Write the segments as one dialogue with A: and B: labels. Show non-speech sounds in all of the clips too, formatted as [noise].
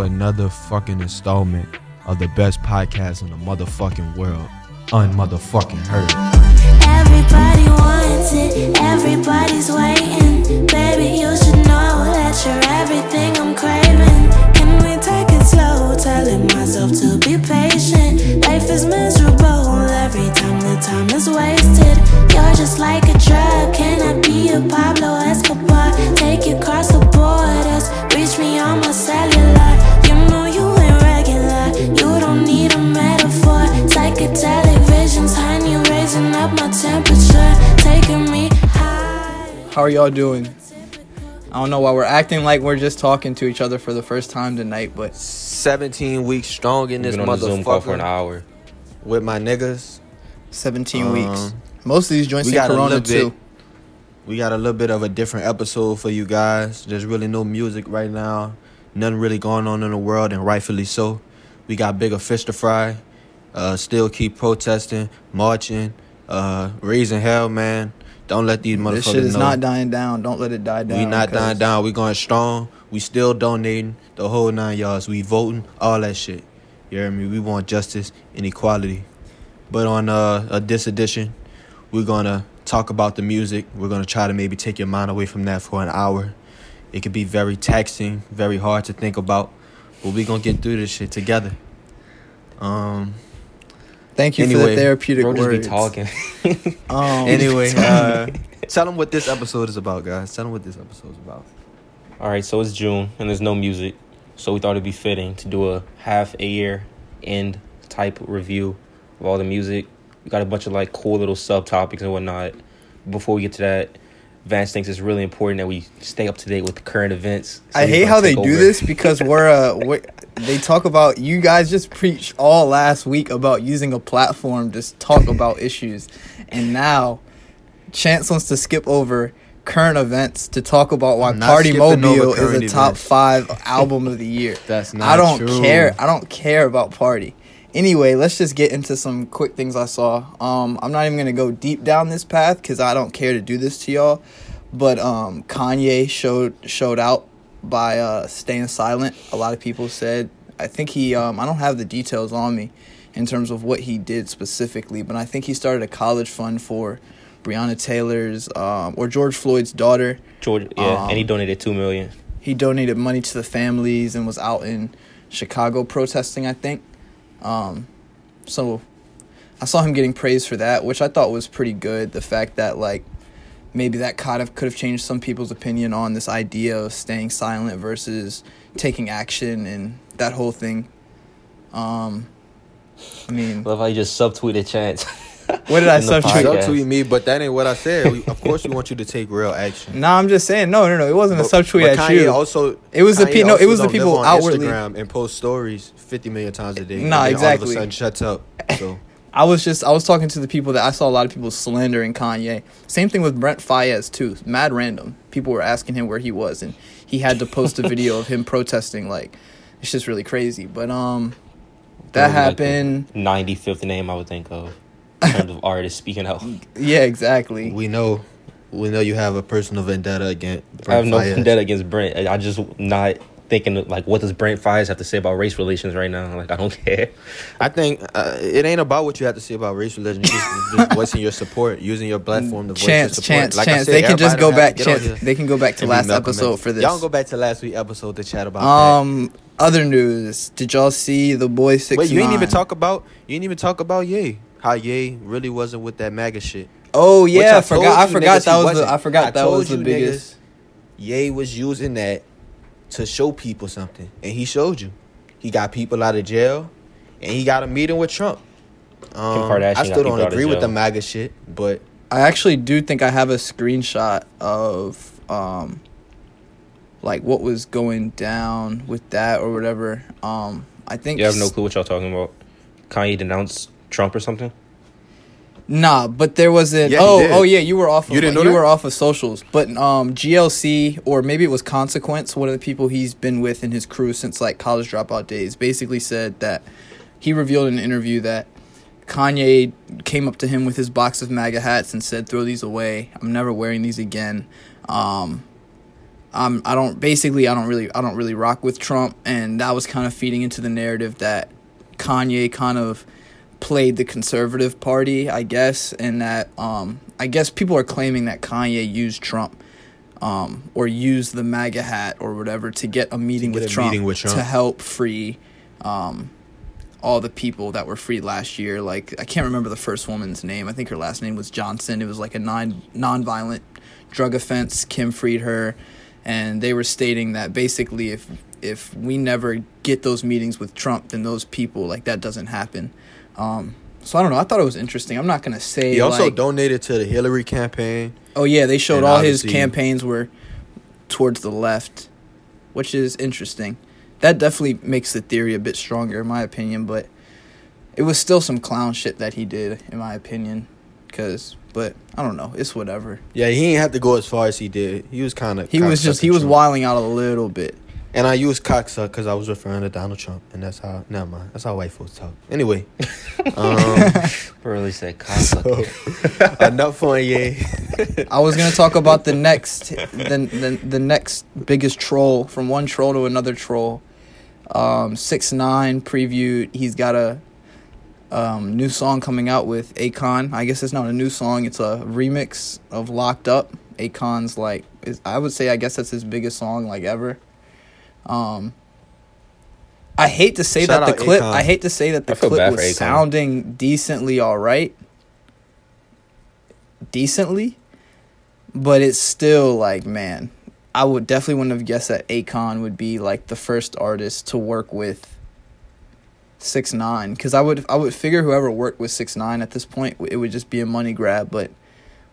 A: Another fucking installment of the best podcast in the motherfucking world. Unmotherfucking heard.
B: Everybody wants it, everybody's waiting. Baby, you should know that you're everything I'm craving. Can we take it slow? Telling myself to be patient. Life is miserable every time the time is wasted. You're just like a drug. Can I be a Pablo Escobar? Take you across the borders. Reach me on my cellular. You know you ain't regular. You don't need a metaphor. Psychedelic visions, honey, raising up my temperature. Taking me high.
C: How are y'all doing? I don't know why we're acting like we're just talking to each other for the first time tonight, but
A: 17 weeks strong in this
D: Been on the Zoom call for an
A: motherfucker
D: hour.
A: with my niggas.
C: 17
A: Um,
C: weeks. Most of these joints
A: got
C: Corona too.
A: bit. We got a little bit of a different episode for you guys. There's really no music right now. Nothing really going on in the world, and rightfully so. We got bigger fish to fry. Uh, still keep protesting, marching, uh, raising hell, man. Don't let these motherfuckers
C: This shit is
A: know.
C: not dying down. Don't let it die down.
A: we not dying down. We going strong. We still donating the whole nine yards. We voting all that shit. You hear me? We want justice and equality. But on uh, uh this edition, we're gonna talk about the music. We're gonna try to maybe take your mind away from that for an hour. It could be very taxing, very hard to think about, but we're gonna get through this shit together. Um.
C: Thank you for the therapeutic
D: Bro, just be talking. [laughs]
C: Um, [laughs]
A: Anyway, uh, [laughs] tell them what this episode is about, guys. Tell them what this episode is about.
D: All right, so it's June and there's no music, so we thought it'd be fitting to do a half a year end type review of all the music. We got a bunch of like cool little subtopics and whatnot. Before we get to that, Vance thinks it's really important that we stay up to date with the current events. so
C: I hate how they
D: take
C: do this because we're uh [laughs] we they talk about you guys just preached all last week about using a platform to talk about [laughs] issues, and now Chance wants to skip over current events to talk about why
A: PartyMobile
C: is a top
A: events.
C: five album of the year. [laughs]
A: That's not true.
C: I don't
A: true.
C: care. I don't care about Party. Anyway, let's just get into some quick things I saw. Um, I'm not even gonna go deep down this path because I don't care to do this to y'all. But um, Kanye showed showed out by uh, staying silent. A lot of people said. I think he. Um, I don't have the details on me in terms of what he did specifically, but I think he started a college fund for Breonna Taylor's um, or George Floyd's daughter.
D: George, yeah,
C: Um,
D: and he donated two million.
C: He donated money to the families and was out in Chicago protesting. I think. Um, so I saw him getting praise for that, which I thought was pretty good. The fact that like maybe that kind of could have changed some people's opinion on this idea of staying silent versus taking action and that whole thing. Um, I mean,
D: Love how you just subtweeted Chance. [laughs] [laughs]
C: what did I
D: in the
C: subtweet?
D: podcast.
A: Subtweet me, but that ain't what I said. We, of course, we want you to take real action.
C: No, I'm just saying. No, no, no. It wasn't a
A: But-
C: subtweet
A: but
C: at
A: Kanye
C: you.
A: Also,
C: It was the
A: Kanye
C: pe- no, it was the people
A: on
C: outwardly-
A: Instagram and post stories fifty million times a day.
C: Nah,
A: and then All of
C: exactly.
A: a sudden, shuts up. So [laughs]
C: I was just I was talking to the people that I saw a lot of people slandering Kanye. Same thing with Brent Faiyaz too. Mad random. People were asking him where he was and he had to post a video of him [laughs] protesting like it's just really crazy. But um that happened.
D: Ninety fifth name I would think of in terms of artists speaking out.
C: Yeah, exactly.
A: we know, we know you have a personal vendetta against.
D: I have no
A: Brent
D: vendetta against Brent. I I just not thinking like, what does Brent Faiyaz have to say about race relations right now? Like, I don't [laughs] care.
A: I think uh, it ain't about what you have to say about race relations. You just, just [laughs] voicing your support, using your platform to voice
C: Chance,
A: your support.
C: chance,
A: Like I
C: chance.
A: said,
C: They can just go back.
A: to
C: Chance, they can go back to last
A: Malcolm
C: episode
A: X.
C: for this.
A: Y'all don't go back to last week episode to chat about that.
C: um, other news. Did y'all see the boy six?
A: Wait, you ain't even talk about you ain't even talk about Ye. How Ye really wasn't with that MAGA shit.
C: Oh yeah, I forgot. I forgot
A: niggas
C: that
A: he
C: was. The. I forgot that was the biggest.
A: niggas Ye was using that to show people something, and he showed you. He got people out of jail, and he got a meeting with Trump. Um, I still don't agree with the MAGA shit, but
C: I actually do think I have a screenshot of um like what was going down with that or whatever. Um I think
D: You have no clue what y'all talking about. Kanye denounced Trump or something.
C: Nah, but there was an
A: Yeah,
C: oh oh yeah, you were off of
A: You didn't know
C: you
A: that?
C: were off of socials. But um GLC or maybe it was Consequence, one of the people he's been with in his crew since like college dropout days, basically said that he revealed in an interview that Kanye came up to him with his box of MAGA hats and said, "Throw these away. I'm never wearing these again." Um, um, I don't basically I don't really I don't really rock with Trump, and that was kind of feeding into the narrative that Kanye kind of played the conservative party, I guess, and that um, I guess people are claiming that Kanye used Trump um, or used the MAGA hat or whatever to get a meeting,
A: get
C: with,
A: a
C: Trump
A: meeting with Trump.
C: to help free um, all the people that were freed last year. Like I can't remember the first woman's name. I think her last name was Johnson. It was like a non non-violent drug offense. Kim freed her, and they were stating that basically if if we never get those meetings with Trump, then those people like that doesn't happen. Um, so I don't know. I thought it was interesting. I'm not gonna say
A: He also
C: like,
A: donated to the Hillary campaign.
C: Oh yeah, they showed all his campaigns were towards the left, which is interesting. That definitely makes the theory a bit stronger, in my opinion. But it was still some clown shit that he did, in my opinion. Cause, but I don't know. It's whatever.
A: Yeah, he didn't have to go as far as he did. He was kind of.
C: He was just he was wiling out a little bit.
A: And I used cocksuck because I was referring to Donald Trump, and that's how. Never mind. That's how white folks talk. Anyway, [laughs] um,
D: Really said cocksucker.
A: so, [laughs] enough on Ye. [laughs]
C: I was gonna talk about the next the, the the next biggest troll from one troll to another troll. Um, six nine previewed. He's got a um, new song coming out with Akon. I guess it's not a new song. It's a remix of Locked Up. Akon's like is, I would say I guess that's his biggest song like ever. Um, I hate to say
A: Shout
C: that the clip.
A: Akon.
C: I hate to say that the clip was sounding decently all right. Decently, but it's still like man, I would definitely wouldn't have guessed that Akon would be like the first artist to work with six nine because I would I would figure whoever worked with six nine at this point it would just be a money grab. But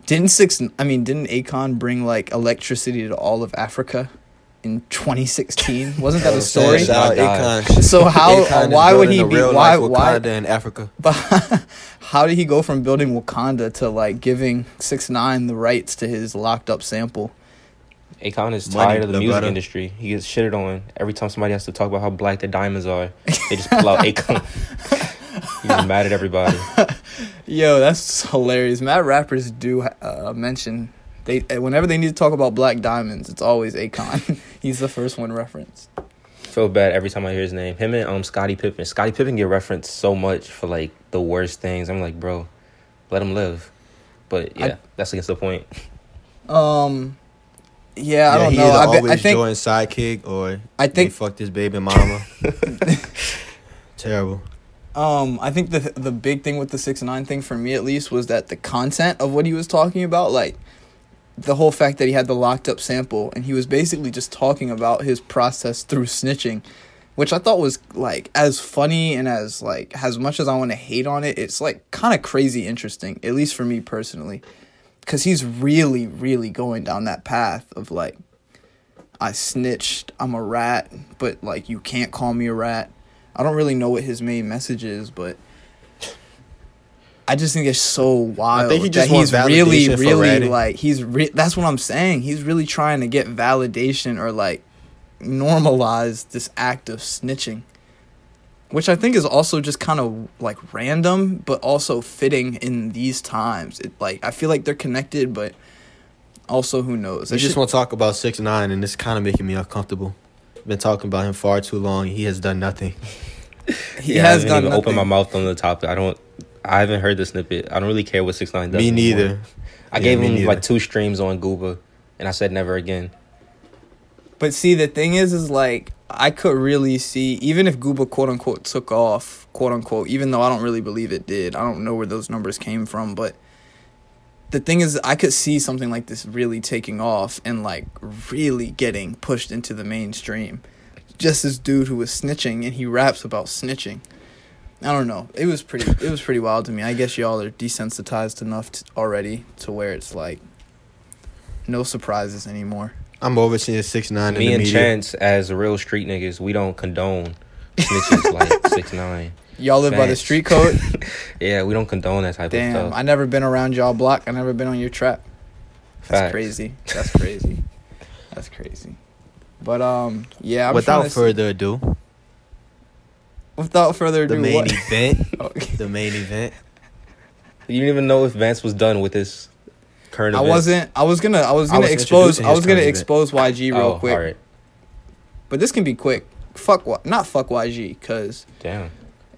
C: didn't six I mean didn't Akon bring like electricity to all of Africa in 2016? [laughs] Wasn't that a story?
A: Shout out Akon. [laughs]
C: So how
A: Akon
C: why would he be why
A: life
C: why
A: in Africa? [laughs]
C: but how did he go from building Wakanda to like giving six nine the rights to his locked up sample?
D: Akon is
A: Money,
D: tired of the
A: the
D: music
A: brother.
D: industry. He gets shitted on every time somebody has to talk about how black the diamonds are. They just pull out Akon. He's mad at everybody.
C: Yo, that's hilarious. Mad rappers do uh, mention they uh, whenever they need to talk about black diamonds, it's always Akon. He's the first one referenced.
D: Feel bad every time I hear his name. Him and um Scottie Pippen. Scottie Pippen get referenced so much for like the worst things. I'm like, bro, let him live. But yeah,
C: I-
D: that's against the point.
C: Um, yeah, I don't
A: he
C: know.
A: either
C: I, be-
A: always
C: I think
A: Jordan's sidekick or
C: I
A: he
C: think
A: fucked his baby mama. [laughs] Terrible.
C: Um, I think the the big thing with the six nine thing for me at least was that the content of what he was talking about, like the whole fact that he had the locked up sample and he was basically just talking about his process through snitching, which I thought was like as funny and as like as much as I want to hate on it, it's like kind of crazy interesting, at least for me personally, because he's really really going down that path of like I snitched, I'm a rat, but like you can't call me a rat. I don't really know what his main message is, but I just think it's so wild I
A: think he just
C: that he's
A: wants
C: really,
A: for
C: really like he's. Re- that's what I'm saying. He's really trying to get validation or like normalize this act of snitching, which I think is also just kind of like random, but also fitting in these times. It like I feel like they're connected, but also who knows?
A: I just
C: shit-
A: want to talk about six nine, and it's kind of making me uncomfortable. Been talking about him far too long. He has done nothing. [laughs]
C: he
D: Yeah,
C: has
D: I haven't
C: done
D: even
C: nothing.
D: opened my mouth on the topic. I don't. I haven't heard the snippet. I don't really care what Six Nine does.
A: me
D: anymore.
A: neither.
D: I
A: Yeah,
D: gave him
A: neither.
D: like two streams on Gooba, and I said never again.
C: But see, the thing is, is like I could really see, even if Gooba quote unquote took off, quote unquote, even though I don't really believe it did. I don't know where those numbers came from, but the thing is, I could see something like this really taking off and like really getting pushed into the mainstream. Just this dude who was snitching and he raps about snitching. I don't know. It was pretty. It was pretty wild to me. I guess y'all are desensitized enough to, already to where it's like no surprises anymore.
A: I'm over seeing six nine in
D: Me
A: the
D: and
A: media.
D: Chance, as real street niggas, we don't condone snitches [laughs] like Six Nine.
C: Y'all live by the street code. [laughs]
D: Yeah, we don't condone that type of stuff. Damn.
C: I never been around y'all block. I never been on your trap. That's
D: Facts.
C: crazy. That's crazy. [laughs] That's crazy. But um, yeah. I'm
A: Without further ado,
C: without further ado,
A: the
C: ado,
A: main
C: what?
A: event. [laughs]
C: Okay.
A: The main event.
D: You didn't even know if Vance was done with his current
C: I
D: events.
C: wasn't. I was gonna. I was gonna
A: was
C: expose. I was gonna
A: current event.
C: expose YG real
D: oh,
C: quick.
D: all right.
C: But this can be quick. Fuck what? Not fuck YG, cause
D: Damn.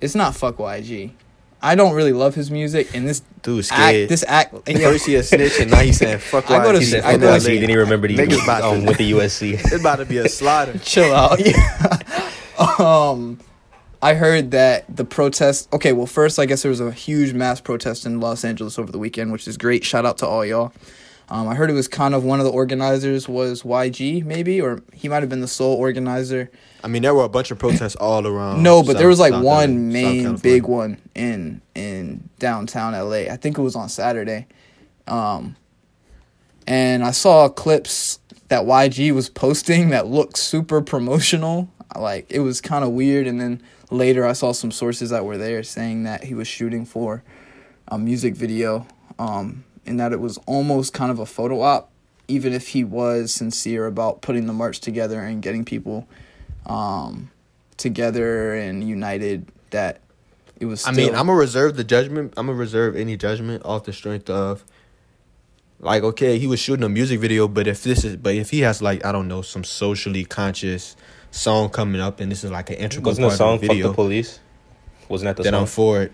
C: it's not fuck YG. I don't really love his music, and this
A: Dude,
C: act, this act.
A: First he a snitch, and now he's saying [laughs] fuck.
C: I go to
A: YG.
D: He said,
C: I
D: "Fuck
C: go to
D: YG,"
C: see-
D: then he remembered he
A: Niggas about
D: um,
A: to-
D: went to [laughs] USC.
A: It's about to be a slaughter.
C: chill out. Yeah. um, I heard that the protest. Okay, well, first I guess there was a huge mass protest in Los Angeles over the weekend, which is great. Shout out to all y'all. Um, I heard it was kind of one of the organizers was YG maybe, or he might have been the sole organizer.
A: I mean, there were a bunch of protests all around.
C: no, but
A: South-
C: there was like
A: South
C: one
A: South
C: main big one in in downtown LA. I think it was on Saturday. Um, and I saw clips that YG was posting that looked super promotional. Like it was kind of weird. And then later, I saw some sources that were there saying that he was shooting for a music video, um, and that it was almost kind of a photo op, even if he was sincere about putting the march together and getting people um, together and united. That it was.
A: I mean, I'm gonna reserve the judgment. I'm gonna reserve any judgment off the strength of, like, okay, he was shooting a music video, but if this is, but if he has like, I don't know, some socially conscious song coming up, and this is like an integral
D: Wasn't the
A: part
D: song
A: of the
D: "Fuck the Police"? Wasn't that the
A: then I'm for it.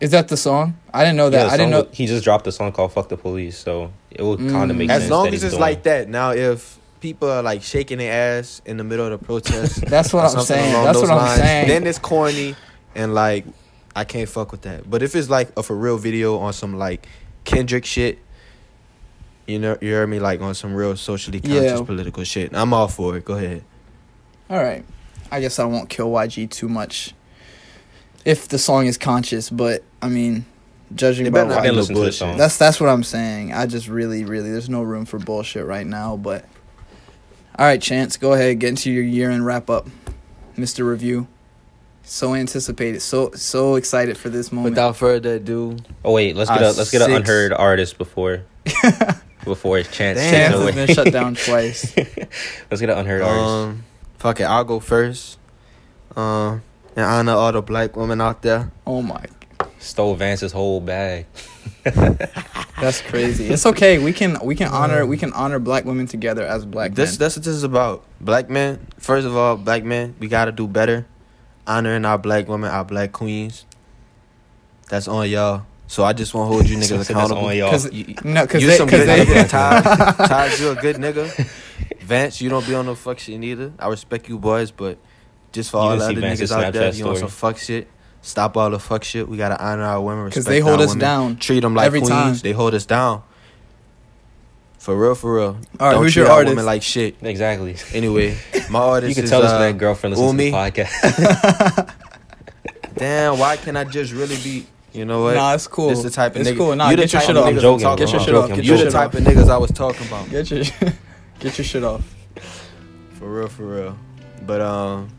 C: is that the song? I didn't know that.
D: Yeah,
C: I didn't know.
D: wa- He just dropped a song called "Fuck the Police," so it would kind of
C: Mm.
D: make
A: As
D: sense.
A: long
D: that
A: as
D: he's
A: it's
D: doing-
A: like that. Now, if people are like shaking their ass in the middle of the protest, [laughs]
C: That's what I'm saying. That's what I'm
A: lines,
C: saying.
A: Then it's corny, and like I can't fuck with that. But if it's like a for real video on some like Kendrick shit, you know, you heard me like on some real socially conscious
C: Yeah.
A: political shit. I'm all for it. Go ahead.
C: All right. I guess I won't kill YG too much if the song is conscious, but I mean, judging by
A: not
C: YG,
A: be
D: didn't
A: no
D: listen to the
A: bullshit.
D: song.
C: that's that's what I'm saying. I just really, really, there's no room for bullshit right now. But all right, Chance, go ahead, get into your year end wrap up, Mister Review. So anticipated, so so excited for this moment.
A: Without further ado,
D: Oh wait, let's get
A: Uh,
D: a let's get an unheard artist before [laughs] before it's chance.
A: Damn.
D: takes
C: Chance
D: away.
C: has been shut down [laughs] twice.
D: let's get an unheard artist.
A: Fuck it, I'll go first. Um, and honor all the black women out there.
C: Oh my,
D: Stole Vance's whole bag. [laughs]
C: that's crazy. It's okay. We can we can honor we can honor black women together as black
A: This
C: men.
A: that's what this is about. Black men. First of all, black men, we gotta do better. Honoring our black women, our black queens. That's on y'all. So I just want to hold you [laughs] niggas
D: that's
A: accountable.
D: on y'all.
C: Because
A: You-
C: no, because
A: you
C: they,
A: some
C: cause
A: good
C: they,
A: nigga. [laughs] Taj, Taj, [laughs] you a good nigga. Vance, you don't be on no fuck shit neither. I respect you boys, but just for
D: You
A: all the other
D: Vance's
A: niggas out there,
D: Snapchat
A: you on some fuck shit. Stop all the fuck shit. We gotta honor our women.
C: because they hold us
A: women,
C: down.
A: Treat them like
C: every
A: queens.
C: time.
A: They hold us down. For real, for real.
C: All right,
A: don't
C: who's
A: treat
C: your artist?
A: women like shit.
D: Exactly.
A: Anyway, my artist
D: You can
A: is,
D: tell this
A: uh,
D: man girlfriend listens to the
A: Umi.
D: podcast.
A: Damn, why can't I just really be? You know what?
C: Nah, it's cool.
A: This the type of
C: it's
A: nigga.
C: cool. Nah,
A: you the
C: get your
A: type
C: shit
A: of
C: off.
A: niggas I'm
D: joking,
A: talking
C: Get your shit off. Get
A: You the type of niggas I was talking about. [laughs]
C: Get your get your shit off.
A: For real, for real. But um,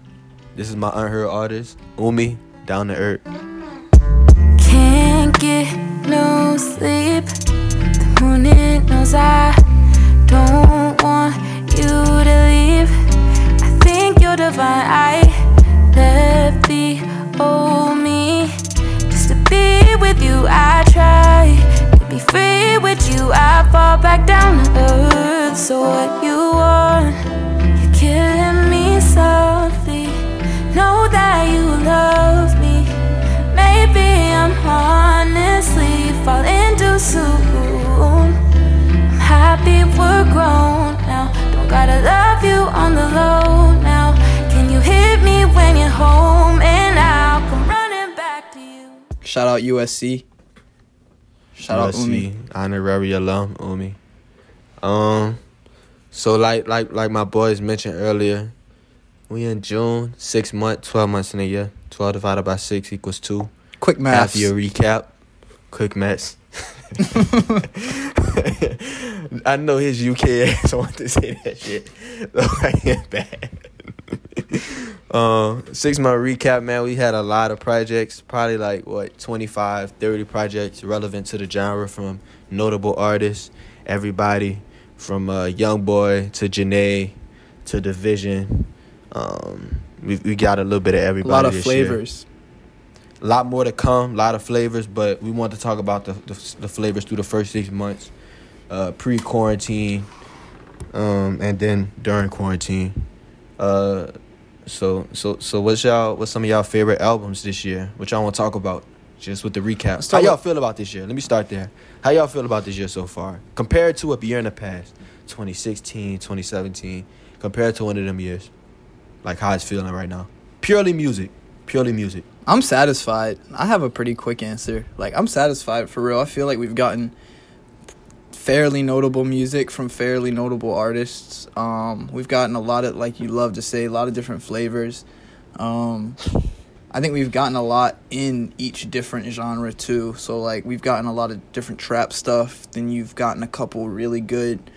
A: this is my unheard artist, Umi, down to earth.
B: Can't get no sleep. The morning knows I don't want you to leave. I think you're divine. I left the old me just to be with you. I try to be free with you. I fall back down to earth. So what you want? You're killing me softly. Know that you love me. Maybe I'm honestly falling too soon. I'm happy we're grown now. Don't gotta love you on the low now. Can you hit me when you're home
C: Shout out USC. Shout out
A: USC,
C: Umi.
A: honorary alum, Umi. Um, so like like like my boys mentioned earlier, we in June, six months, twelve months in a year. Twelve divided by six equals two.
C: Quick
A: Half
C: math.
A: your recap. Quick mess. [laughs] I know his UK [laughs] ass want to say that shit. So I get bad. Um, six month recap, man. We had a lot of projects, probably like what 25, 30 projects relevant to the genre from notable artists, everybody from uh, Young Boy to Jhené to Division. Um, we we got a little bit of everybody.
C: A lot of
A: this year.
C: flavors.
A: A lot more to come, a lot of flavors, but we want to talk about the, the the flavors through the first six months. uh, pre quarantine, um, and then during quarantine. Uh, so so so what's y'all what's some of y'all favorite albums this year? What y'all want to talk about? Just with the recap. How y'all feel about this year? Let me start there. How y'all feel about this year so far? Compared to a year in the past, 2016, 2017, compared to one of them years. Like how it's feeling right now. Purely music. Purely music.
C: I'm satisfied. I have a pretty quick answer. Like I'm satisfied for real. I feel like we've gotten fairly notable music from fairly notable artists. Um, we've gotten a lot of like you love to say, a lot of different flavors. Um, I think we've gotten a lot in each different genre too. So like we've gotten a lot of different trap stuff. Then you've gotten a couple really good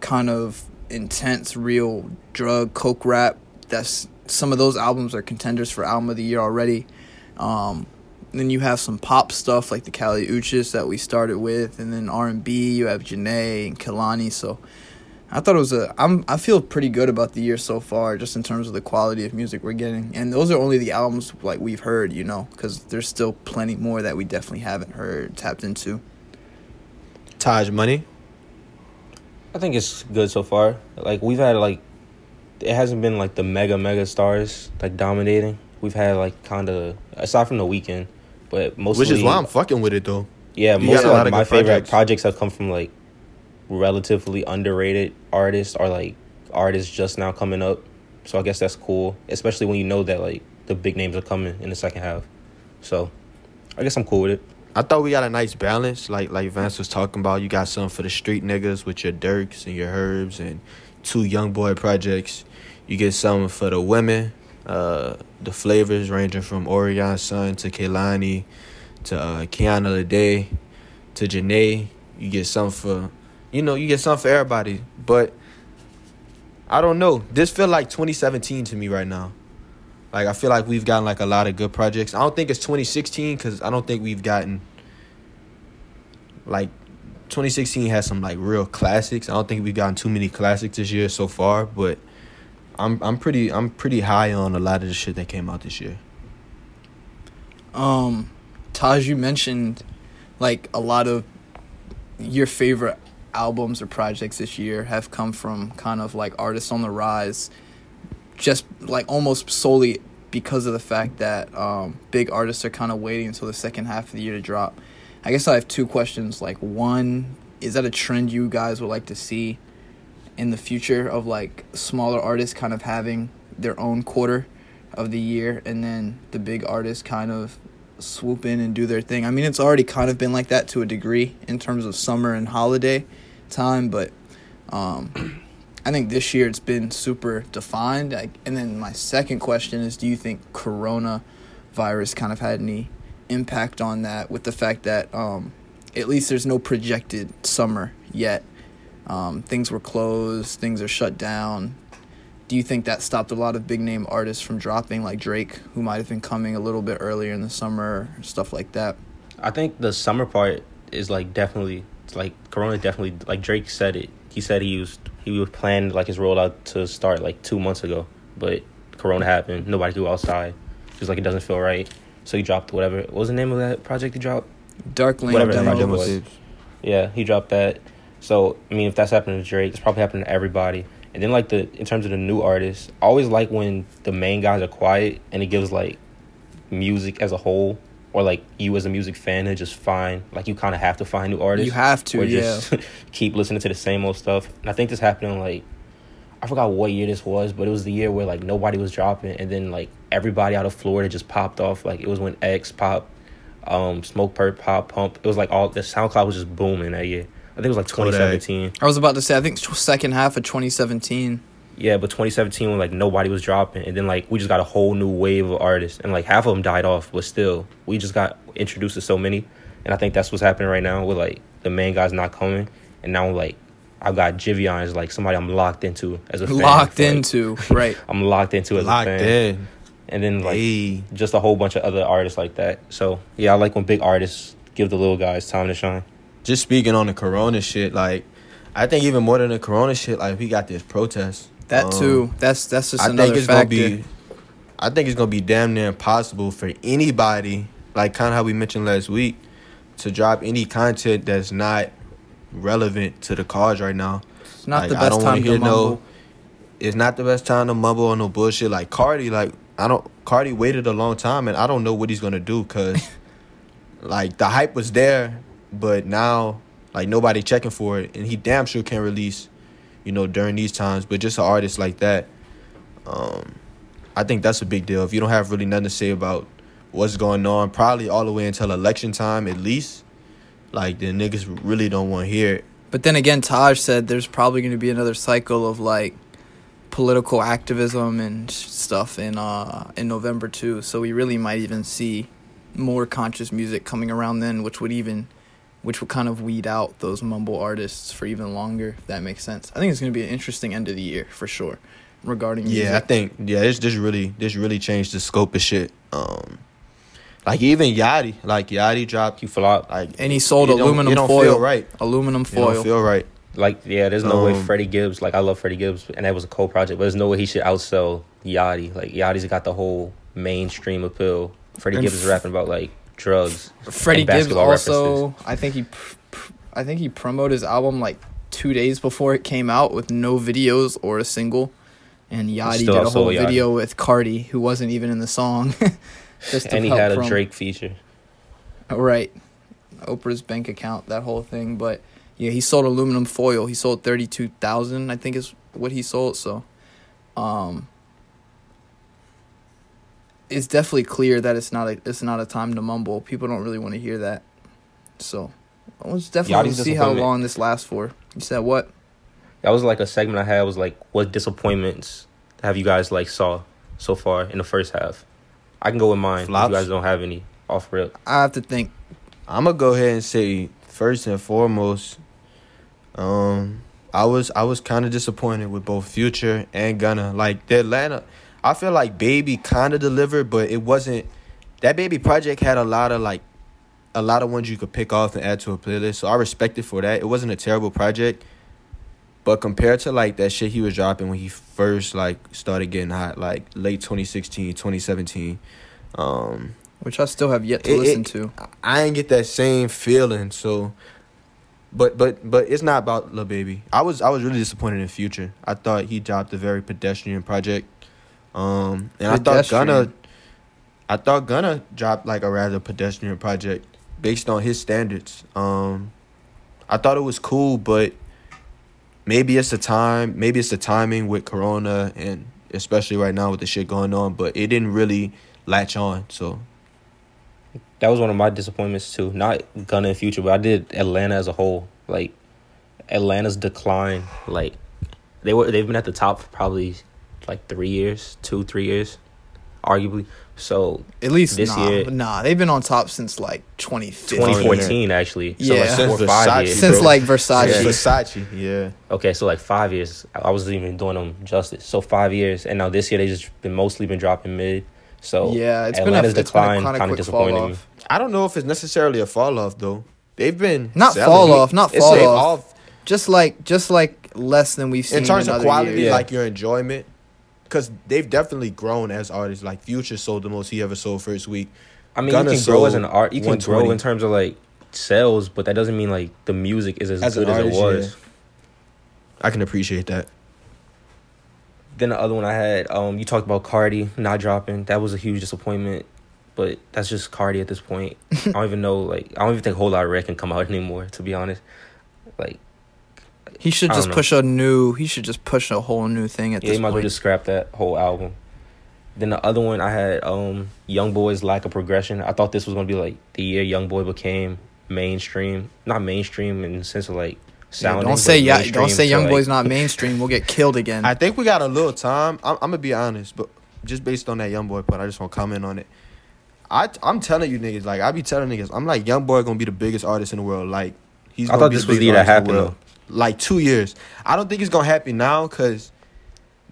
C: kind of intense real drug coke rap. That's some of those albums are contenders for album of the year already. Um, then you have some pop stuff like the Kali Uchis that we started with, and then R and B. You have Jhené and Kehlani. So I thought it was a. I'm. I feel pretty good about the year so far, just in terms of the quality of music we're getting. And those are only the albums like we've heard, you know, because there's still plenty more that we definitely haven't heard, tapped into.
A: Taj Money.
D: I think it's good so far. Like we've had like it hasn't been like the mega mega stars like dominating. We've had like kind of aside from the Weeknd, but mostly
A: Which is why I'm fucking with it though.
D: yeah.
A: You
D: Most of like, my favorite
A: projects.
D: projects. have come from like relatively underrated artists or like artists just now coming up. So I guess that's cool, especially when you know that like the big names are coming in the second half. So I guess I'm cool with it.
A: I thought we got a nice balance, like like Vance was talking about. You got some for the street niggas with your Durks and your Herbs and two Young Boy projects. You get some for the women, uh, the flavors ranging from Orion Sun to Kehlani to uh, Kiana Lede to Jhené. You get some for, you know, you get some for everybody. But I don't know. This feel like 2017 to me right now. Like I feel like we've gotten like a lot of good projects. I don't think it's 2016 because I don't think we've gotten like 2016 has some like real classics. I don't think we've gotten too many classics this year so far, but I'm I'm pretty I'm pretty high on a lot of the shit that came out this year.
C: Um, Taj, you mentioned like a lot of your favorite albums or projects this year have come from kind of like artists on the rise, just like almost solely because of the fact that um, big artists are kind of waiting until the second half of the year to drop. I guess I have two questions. Like, one, is that a trend you guys would like to see in the future of like smaller artists kind of having their own quarter of the year and then the big artists kind of swoop in and do their thing. I mean, it's already kind of been like that to a degree in terms of summer and holiday time, but um, I think this year it's been super defined. I, and then my second question is do you think corona virus kind of had any impact on that with the fact that um, at least there's no projected summer yet? Um, things were closed, things are shut down. Do you think that stopped a lot of big name artists from dropping, like Drake, who might have been coming a little bit earlier in the summer, stuff like that?
D: I think the summer part is like definitely it's like Corona definitely like Drake said it. He said he was he was planned like his rollout to start like two months ago, but Corona happened. Nobody could go outside. He was like it doesn't feel right, so he dropped whatever. What was the name of that project he dropped?
C: Dark Lane
D: Whatever the
C: demo.
D: project was. Yeah, he dropped that. So I mean, if that's happening to Drake, it's probably happening to everybody. And then like the in terms of the new artists, I always like when the main guys are quiet and it gives like music as a whole, or like you as a music fan to just find like you kind of have to find new artists.
C: You have to,
D: or
C: yeah.
D: just [laughs] keep listening to the same old stuff. And I think this happened in like I forgot what year this was, but it was the year where like nobody was dropping, and then like everybody out of Florida just popped off. Like it was when X pop, um, Smokepurpp pop pump. It was like all the SoundCloud was just booming that year. I think it was like
A: Kodak.
D: 2017.
C: I was about to say, I think second half of 2017.
D: Yeah, but 2017 when like nobody was dropping, and then like we just got a whole new wave of artists, and like half of them died off, but still we just got introduced to so many, and I think that's what's happening right now with like the main guys not coming, and now like I got Giveon as like somebody I'm locked into as a fan.
C: Locked
D: Like,
C: into, right. [laughs]
D: I'm locked into as
A: Locked
D: a fan,
A: in.
D: and then like
A: Hey.
D: just a whole bunch of other artists like that. So yeah, I like when big artists give the little guys time to shine.
A: Just speaking on the corona shit, like I think even more than the corona shit, like we got this protest.
C: That
A: Um,
C: too. That's that's just
A: I
C: another
A: think it's
C: factor.
A: gonna be. I think it's gonna be damn near impossible for anybody, like kind of how we mentioned last week, to drop any content that's not relevant to the cause right now.
C: It's not
A: Like,
C: the
A: I
C: best
A: don't
C: time to
A: hear no-
C: mumble.
A: It's not the best time to mumble on no bullshit like Carti. Like I don't Carti waited a long time, and I don't know what he's gonna do because [laughs] like the hype was there, but now like nobody checking for it, and he damn sure can't release, you know, during these times. But just an artist like that, um, I think that's a big deal. If you don't have really nothing to say about what's going on, probably all the way until election time at least, like the niggas really don't want to hear it.
C: But then again, Taj said there's probably going to be another cycle of like political activism and stuff in uh in November too. So we really might even see more conscious music coming around then, which would even which will kind of weed out those mumble artists for even longer. If that makes sense. I think it's going to be an interesting end of the year for sure regarding music.
A: Yeah, I think yeah, this this really this really changed the scope of shit. Um, like even Yachty, like Yachty dropped,
D: He flopped.
A: like
C: and he sold
A: it don't-
C: aluminum
A: it don't
C: foil.
A: feel right.
C: Aluminum
A: It don't
C: foil.
A: feel right.
D: Like, yeah, there's no way
A: Um,
D: Freddie Gibbs, like, I love Freddie Gibbs, and that was a co project, but there's no way he should outsell Yachty. Like, Yachty's got the whole mainstream appeal. Freddie Gibbs is rapping about, like, drugs.
C: Freddie Gibbs also, I think he, pr- pr- I think he promoted his album like two days before it came out with no videos or a single, and Yachty did a whole
D: Yachty.
C: video with Cardi, who wasn't even in the song. [laughs] Just
D: and he had a
C: prom-
D: Drake feature.
C: Oh, right, Oprah's bank account, that whole thing. But yeah, he sold aluminum foil. He sold thirty two thousand, I think is what he sold. So, um, it's definitely clear that it's not a it's not a time to mumble. People don't really want to hear that. So, let's definitely
D: Yachty's
C: see how long this lasts for. You said what?
D: That was like a segment I had was like, what disappointments have you guys like saw so far in the first half? I can go with mine. If you guys don't have any off rip.
C: I have to think.
A: I'm gonna go ahead and say first and foremost, um, I was I was kind of disappointed with both Future and Gunna. Like the Atlanta, I feel like Baby kind of delivered, but it wasn't. That Baby project had a lot of like, a lot of ones you could pick off and add to a playlist. So I respect it for that. It wasn't a terrible project, but compared to like that shit he was dropping when he first like started getting hot, like late 2016, 2017. Um,
C: Which I still have yet to
A: It-
C: listen
A: it-
C: to.
A: I ain't get that same feeling. So, but but but it's not about Lil Baby. I was I was really disappointed in Future. I thought he dropped a very pedestrian project. Um, and I thought
C: Pedestrian.
A: Gunna, I thought Gunna dropped like a rather pedestrian project based on his standards. Um, I thought it was cool, but maybe it's the time. Maybe it's the timing with Corona and especially right now with the shit going on. But it didn't really latch on. So
D: That was one of my disappointments too. Not Gunna and Future, but I did Atlanta as a whole. Like Atlanta's decline. Like they were they've been at the top for probably like three years, two, three years, arguably. So
C: At least
D: This
C: nah,
D: year-
C: nah, they've been on top since like 2015.
D: 2014 actually. So
C: Yeah.
D: like
A: Since
D: four or five
A: Versace,
D: years.
C: Since like Versace.
A: Yeah, Versace, yeah.
D: Okay, so like five years. I I wasn't even doing them justice. So five years, and now this year they just been mostly been dropping mid. So
C: yeah, it's
D: Atlanta's
C: been a, it's been a
D: decline
C: kind
D: kind
C: of
D: of
C: quick fall
D: disappointed me.
A: I don't know if it's necessarily a fall off though. They've been
C: Not
A: selling.
C: fall off, not fall
A: a
C: off. Just like just like less than we've seen
A: in terms
C: in
A: of
C: other
A: quality,
C: years.
A: like your enjoyment, because they've definitely grown as artists. Like Future sold the most he ever sold first week.
D: I mean,
A: Gunna
D: you can grow as an art. You can grow in terms of like sales, but that doesn't mean like the music is as,
A: As an
D: good as
A: artist,
D: it was.
A: yeah. I can appreciate that.
D: Then the other one I had, um, you talked about Carti not dropping. That was a huge disappointment, but that's just Carti at this point. [laughs] I don't even know, like, I don't even think a Whole Lotta Red can come out anymore. To be honest, like,
C: he should just push a new. He should just push a whole new thing at
D: yeah,
C: this
D: you might as well
C: point.
D: just scrap that whole album. Then the other one I had, um, Young Boy's lack of progression. I thought this was gonna be like the year Young Boy became mainstream, not mainstream in the sense of like
C: Yeah, don't say yeah. Don't say Young
D: like-
C: Boy's not mainstream. We'll get killed again.
A: I think we got a little time. I'm, I'm gonna be honest, but just based on that young boy part, I just want to comment on it. I I'm telling you niggas, like I be telling niggas, I'm like young boy gonna be the biggest artist in the world. Like he's.
D: I
A: Gonna
D: thought
A: be
D: this was the year that
A: artist in the
D: happened,
A: world. Like two years. I don't think it's gonna happen now because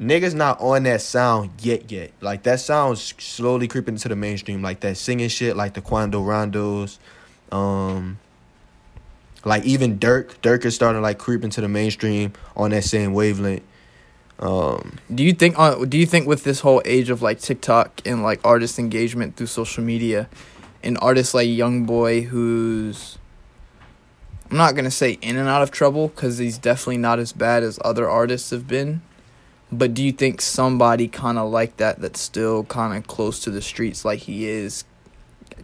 A: niggas not on that sound yet. Yet like that sound's slowly creeping into the mainstream. Like that singing shit, like the Quando Rondos, um. Like even Durk, Durk is starting to like creep into the mainstream on that same wavelength. Um,
C: do you think? Uh, do you think with this whole age of like TikTok and like artist engagement through social media, an artist like Young Boy who's I'm not gonna say in and out of trouble because he's definitely not as bad as other artists have been. But do you think somebody kind of like that, that's still kind of close to the streets, like he is,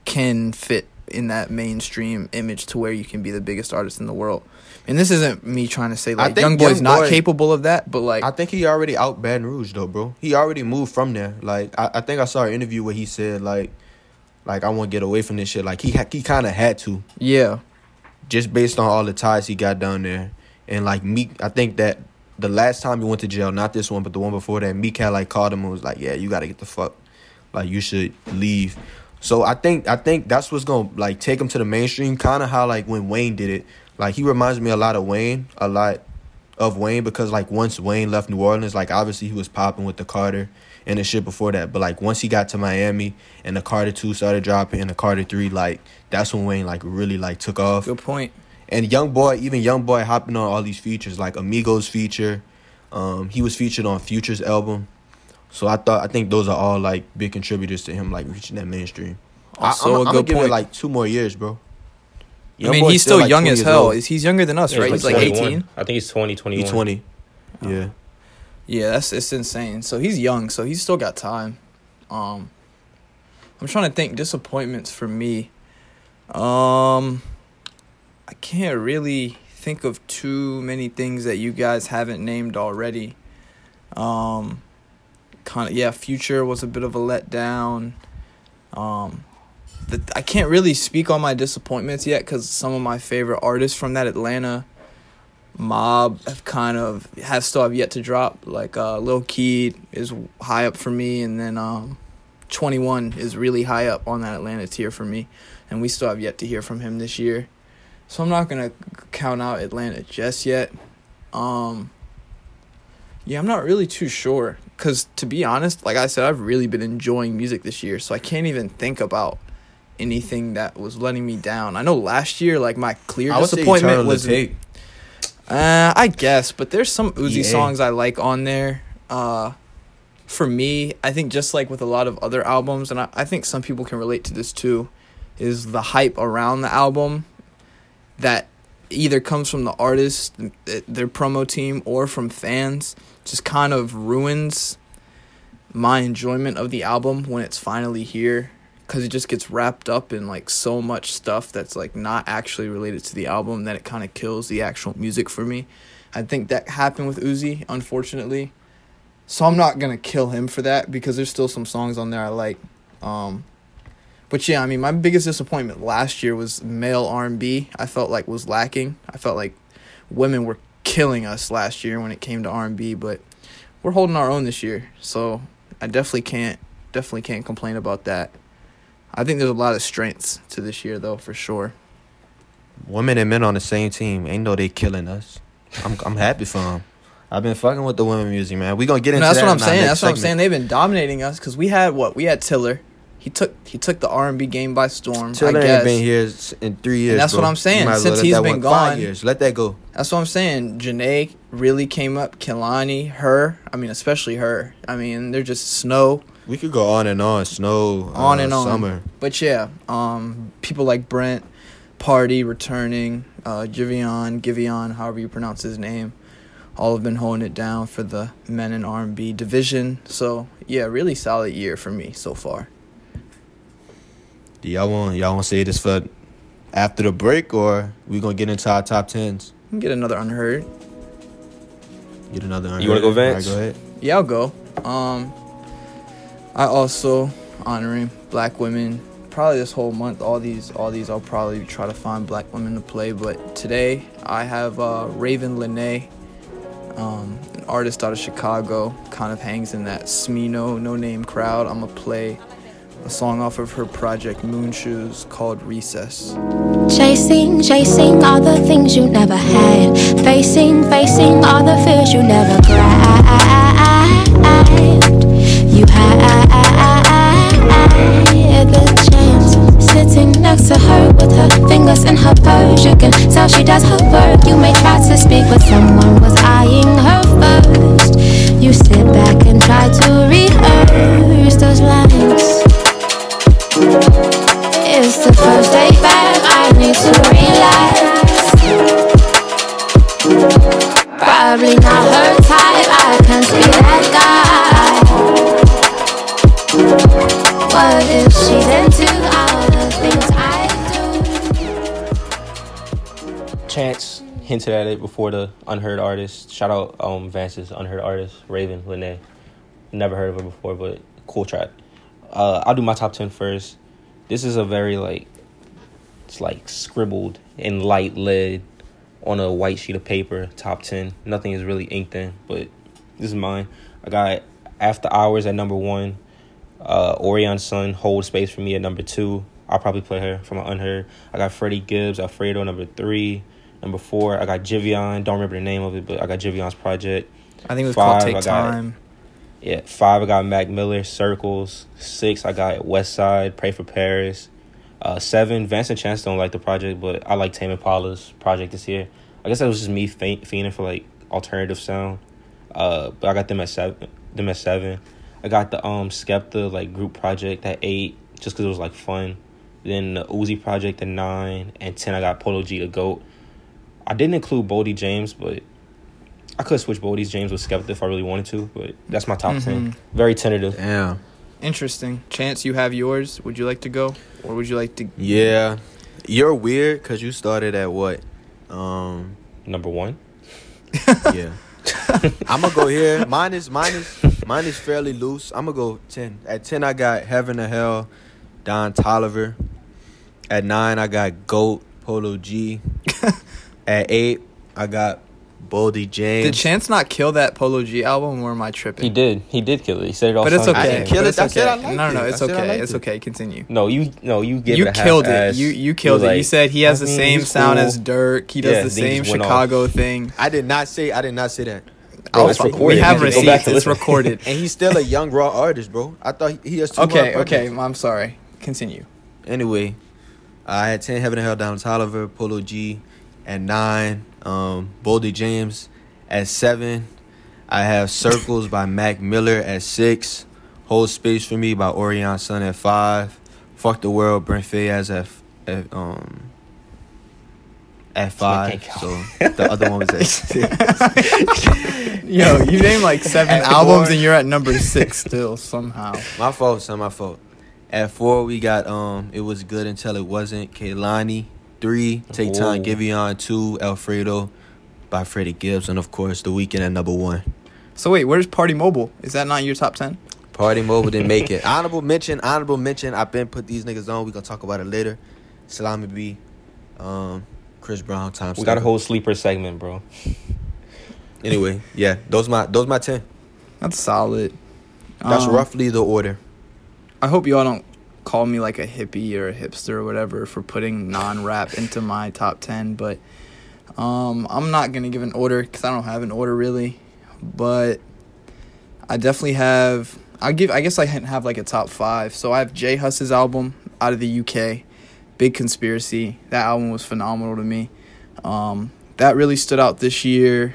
C: can fit in that mainstream image to where you can be the biggest artist in the world? And this isn't me trying to say like Young Boy's
A: Young
C: not
A: Boy-
C: capable of that, but like
A: I think he already out Baton Rouge though, bro. He already moved from there. Like I, I think I saw an interview where he said like, like I want to get away from this shit. Like he ha- he kind of had to,
C: yeah,
A: just based on all the ties he got down there, and like Meek. I think that the last time he went to jail, not this one, but the one before that, Meek had like called him and was like, yeah, you got to get the fuck, like you should leave. So I think I think that's what's gonna like take him to the mainstream. Kind of how like when Wayne did it. Like he reminds me a lot of Wayne, a lot of Wayne because like once Wayne left New Orleans, like obviously he was popping with the Carter and the shit before that. But like once he got to Miami and the Carter two started dropping and the Carter three, like that's when Wayne like really like took off.
C: good point.
A: And Young Boy, even Young Boy hopping on all these features, like Amigos feature. Um, he was featured on Future's album. So I thought I think those are all like big contributors to him like reaching that mainstream.
C: Also
A: I,
C: a
A: am
C: good
A: gonna give it like two more years, bro.
C: I mean, he's still,
A: like,
C: young as hell.
A: old.
C: He's, he's younger than us,
D: Yeah,
C: right? He's like
D: 21.
C: 18.
D: I think he's 20, 21.
A: He's twenty. Yeah.
C: Yeah, that's it's insane. So he's young, so he's still got time. Um I'm trying to think disappointments for me. Um I can't really think of too many things that you guys haven't named already. Um kind of yeah, Future was a bit of a letdown. Um the, I can't really speak on my disappointments yet cuz some of my favorite artists from that Atlanta mob have kind of have still have yet to drop. Like uh Lil Keed is high up for me and then um 21 is really high up on that Atlanta tier for me and we still have yet to hear from him this year. So I'm not going to count out Atlanta just yet. Um Yeah, I'm not really too sure cuz to be honest, like I said I've really been enjoying music this year, so I can't even think about anything that was letting me down. I know last year like my clear
A: I
C: disappointment was
A: Take.
C: Uh, I guess, but there's some Uzi
A: EA.
C: songs I like on there. Uh, for me, I think just like with a lot of other albums, and I, I think some people can relate to this too, is the hype around the album that either comes from the artist, their promo team, or from fans, just kind of ruins my enjoyment of the album when it's finally here because it just gets wrapped up in like so much stuff that's like not actually related to the album that it kind of kills the actual music for me. I think that happened with Uzi, unfortunately. So I'm not gonna kill him for that because there's still some songs on there I like. Um, but yeah, I mean, my biggest disappointment last year was male R&B. I felt like was lacking. I felt like women were killing us last year when it came to R&B, but we're holding our own this year. So I definitely can't definitely can't complain about that. I think there's a lot of strengths to this year though, for sure.
A: Women and men on the same team. Ain't no they killing us. I'm I'm happy for them. I've been fucking with the women music, man. We gonna get into
C: No, that's
A: that
C: what I'm saying. That's what I'm saying. They've been dominating us because we had what we had Tiller. He took he took the R and B game by storm.
A: Tiller
C: I guess.
A: ain't been here in three years.
C: that's
A: bro.
C: what I'm saying.
A: You might as
C: Since he's been gone-
A: years. Let that go.
C: That's what I'm saying. Jhené really came up. Kehlani, her. I mean, especially her. I mean, they're just snow.
A: We could go on and on. Snow,
C: On
A: uh,
C: and on.
A: summer.
C: But yeah, um, people like Brent, Party returning, uh, Giveon, Giveon, however you pronounce his name, all have been holding it down for the men in R&B division. So yeah, really solid year for me so far.
A: Do y'all want y'all want to say this for after the break, or we gonna get into our top tens?
C: We can Get another unheard.
A: Get another. Unheard.
D: You wanna go, Vance?
A: All right, go ahead.
C: Yeah, I'll go. Um, I also honoring black women. Probably this whole month, all these, all these, I'll probably try to find black women to play. But today, I have uh, Ravyn Lenae, um, an artist out of Chicago, kind of hangs in that Smino Noname crowd. I'm gonna play a song off of her project Moon Shoes called Recess.
B: Chasing, chasing all the things you never had. Facing, facing all the fears you never grabbed. You had the chance. Sitting next to her with her fingers in her purse. You can tell she does her work. You may try to speak, but someone was eyeing her first. You sit back and try to rehearse those lines. It's the first day back, I need to relax. Probably not her type, I can't be that guy. What if the things I do?
D: Chance hinted at it before the Unheard Artist. Shout out um, Vance's Unheard Artist, Ravyn Lenae. Never heard of her before, but cool track. Uh, I'll do my top 10 first. This is a very like it's like scribbled in light lead on a white sheet of paper. Top 10. Nothing is really inked in, but this is mine. I got After Hours at number one. Uh, Orion Sun hold space for me at number two. I'll probably play her from unheard. I got Freddie Gibbs, Alfredo number three. Number four, I got Giveon. Don't remember the name of it, but I got Giveon's project.
C: I think it was
D: Five,
C: called Take Time.
D: Yeah, five I got Mac Miller, Circles. Six I got Westside, Pray for Paris. Uh, seven, Vance and Chance don't like the project, but I like Tame Impala's project this year. I guess that was just me fe- fiending for like alternative sound. Uh, but I got them at seven. Them at seven. I got the um Skepta like group project at eight, just because it was like fun. Then the Uzi project at nine, and ten I got Polo G the Goat. I didn't include Boldy James, but I could switch Boldy James with Skepta if I really wanted to. But that's my top ten. Very tentative.
A: Yeah.
C: Interesting. Chance, you have yours. Would you like to go, or would you like to?
A: Yeah. You're weird because you started at what? Um,
D: Number one. [laughs]
A: yeah. [laughs] I'm gonna go here. Mine is mine is mine is fairly loose. I'm gonna go ten. At ten, I got Heaven or Hell, Don Toliver. At nine, I got Goat Polo G. [laughs] At eight, I got Boldy James.
C: Did Chance not kill that Polo G album, or am I tripping?
D: He did. He did kill it. He said it all.
C: But it's
D: song.
A: I
C: okay.
A: didn't kill it.
C: it's
A: I
C: okay.
A: said I liked
C: no, no, no. It's
A: I said
C: okay.
A: liked
C: It's okay. Continue.
D: No, you no, you gave
C: You
D: it
C: killed it. You you
D: were
C: killed it. You said he has
D: I
C: the
D: mean,
C: same sound
D: cool.
C: as Durk. He does
D: Yeah,
C: the same
D: just went off.
C: Chicago thing.
A: I did not say. I did not say that.
D: Bro,
C: I'll
D: it's recorded.
C: We have
D: You can go back
C: receipts. It's recorded. [laughs]
A: And he's still a young raw artist, bro. I thought he, he has two
C: Okay, okay. I'm sorry. Continue.
A: Anyway, I had ten Heaven and Hell Don Toliver, Polo G at nine, um, Boldy James at seven. I have Circles by Mac Miller at six. Hold Space for Me by Orion Sun at five. Fuck the World, Brent Faiyaz at, at um at five. So the other one was at [laughs] six.
C: Yo, you named like seven
A: At
C: albums
A: four.
C: and you're at number six still [laughs] somehow.
A: My fault, son. My fault. At four, we got um. It was good until it wasn't. Kehlani. Three. Take time.
D: Ooh.
A: Giveon. Two. Alfredo. By Freddie Gibbs, and of course, the Weeknd at number one.
C: So wait, where's PartyMobile? Is that not your top ten?
A: PartyMobile didn't make it. [laughs] Honorable mention. Honorable mention. I've been put these niggas on. We gonna talk about it later. Salami B. Um. Chris Brown. Time.
D: We got a whole sleeper segment, bro. [laughs]
A: Anyway, yeah. Those my those my ten.
C: That's solid.
A: That's
C: Um,
A: roughly the order.
C: I hope y'all don't call me like a hippie or a hipster or whatever for putting non-rap into my top 10, but um, I'm not going to give an order cuz I don't have an order really, but I definitely have I give I guess I have like a top 5. So I have J Hus's album out of the UK, Big Conspiracy. That album was phenomenal to me. Um, that really stood out this year.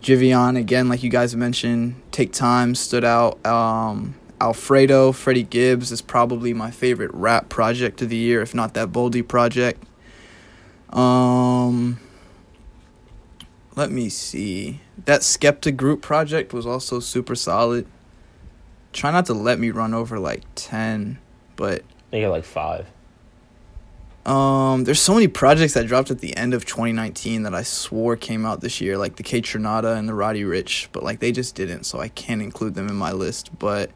C: Giveon again, like you guys mentioned, Take Time stood out. Um, Alfredo, Freddie Gibbs is probably my favorite rap project of the year, if not that Boldy project. Um, let me see. That Skepta group project was also super solid. Try not to let me run over like ten, but
D: They got like five.
C: um, there's so many projects that dropped at the end of 2019 that I swore came out this year, like the Kaytranada and the Roddy Ricch, but like they just didn't, so I can't include them in my list. But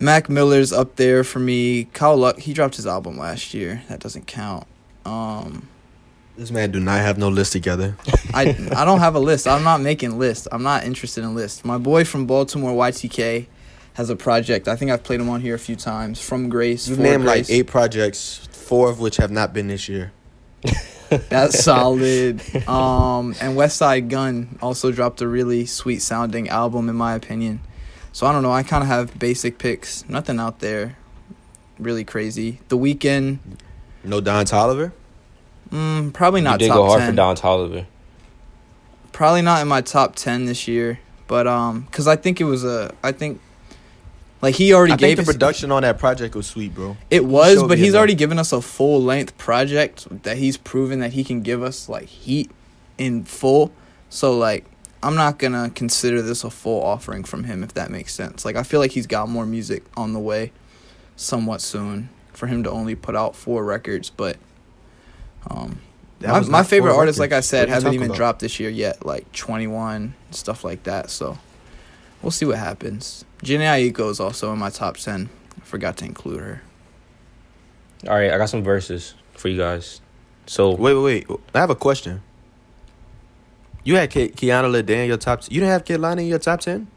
C: Mac Miller's up there for me. Kyle Luck, he dropped his album last year. That doesn't count. Um,
A: This man do not have no list together.
C: I I don't have a list. I'm not making lists. I'm not interested in lists. My boy from Baltimore, YTK, has a project. I think I've played him on here a few times. From Grace,
A: You
C: for
A: named
C: Grace.
A: like eight projects, four of which have not been this year. [laughs]
C: That's solid. Um, and Westside Gunn also dropped a really sweet sounding album, in my opinion. So I don't know. I kind of have basic picks. Nothing out there really crazy. The Weeknd,
A: No Don Toliver.
C: mm, probably not
D: you did go hard
C: 10.
D: for Don Toliver.
C: Probably not in my top ten this year. But um, cause I think it was a, I think, like he already
A: I
C: gave
A: think the
C: us-
A: production on that project was sweet, bro.
C: It was,
A: showed
C: but he's already given us a full length project that he's proven that he can give us like heat in full. So like I'm not gonna consider this a full offering from him if that makes sense. Like I feel like he's got more music on the way. somewhat soon for him to only put out four records. But um,
A: That
C: my, my favorite
A: four
C: artists, like I said,
A: What are you
C: haven't even
A: about?
C: dropped this year yet. Like Twenty One stuff like that. So we'll see what happens. Jhené Aiko is also in my top ten. I forgot to include her.
D: All right, I got some verses for you guys. So
A: Wait, wait, wait. I have a question. You had Ke- Kiana Lede in your top. T- you didn't have Kehlani in your top ten?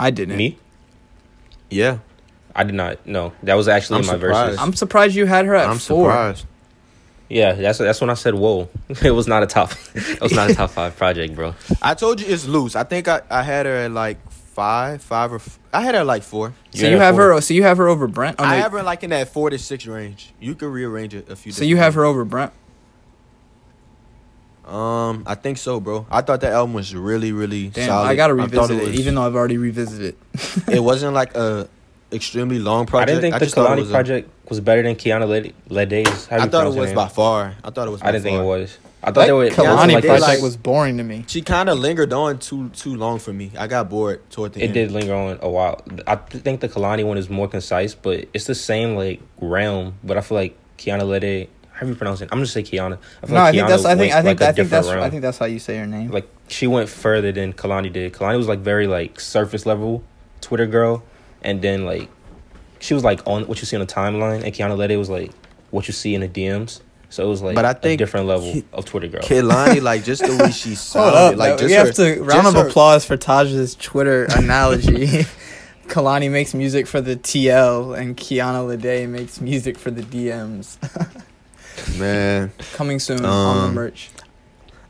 C: I didn't.
D: me,
A: Yeah,
D: I did not. No, that was actually
A: I'm
D: in my
A: surprised.
D: verses.
C: I'm surprised you had her at
A: I'm
C: four.
A: surprised.
D: Yeah, that's that's when I said whoa. [laughs] it was not a top. [laughs] it was not a top five project, bro.
A: I told you it's loose. I think I, I had her at like five, five or f- I had her at like four.
C: So
D: Yeah,
C: you have
D: four.
C: her. So you have her over Brent. Oh,
A: I have her like in that four to six range. You could rearrange it a few.
C: so you have her over Brent.
A: Um, I think so, bro. I thought that album was really, really
C: Damn,
A: solid.
C: I gotta
A: thought
C: revisit it,
A: was-
C: even though I've already revisited it.
A: it [laughs] wasn't like a extremely long project.
D: I didn't think the
A: just thought it
D: Kehlani
A: was a-
D: project was better than Kiana Led- Lede's. How
A: I
D: you
A: thought it was
D: name?
A: by far. I thought it was. By
D: I didn't think it was. I thought
C: Like,
D: they were.
A: Kehlani
D: it wasn't like
A: did,
C: project
A: like-
C: was boring to me.
A: She kind of lingered on too too long for me. I got bored toward the
D: It
A: end.
D: It did linger on a while. I think the Kehlani one is more concise, but it's the same like realm. But I feel like Kiana Lede. How do you pronounce it? I'm just say Kiana. I feel
C: No, I think
D: Kiana
C: that's. I think. I think.
D: like, a
C: I think
D: different
C: that's. I think that's how you say her name.
D: like she went further than Kehlani did. Kehlani was like very like surface level Twitter girl, and then like she was like on what you see on the timeline, and Kiana Lede was like what you see in the DMs. So it was like
A: But I think
D: different level
A: Ki-
D: of Twitter girl.
A: Kehlani, [laughs] like just the way she
C: Hold
A: sounded,
C: up,
A: like
C: like,
A: just
C: we
A: her,
C: have to round
A: just
C: of
A: her-
C: applause for Taj's Twitter [laughs] analogy. [laughs] Kehlani makes music for the TL, and Kiana Lede makes music for the DMs.
A: Man,
C: Coming soon on the
A: Um,
C: merch.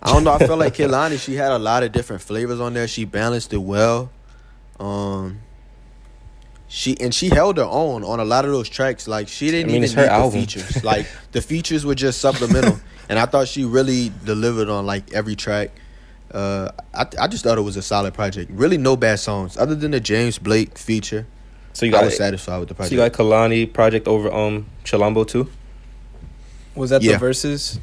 A: I don't know. I felt like Kehlani, she had a lot of different flavors on there. She balanced it well. Um, she and she held her own on a lot of those tracks. Like she didn't
D: I mean,
A: even
D: it's her
A: need the features. [laughs] Like the features were just supplemental, and I thought she really delivered on like every track. Uh, I I just thought it was a solid project. Really, no bad songs other than the James Blake feature.
D: So you
A: I
D: got
A: was satisfied with the project.
D: you got Kehlani project over um Chilombo too.
C: Was that
A: yeah.
C: the verses?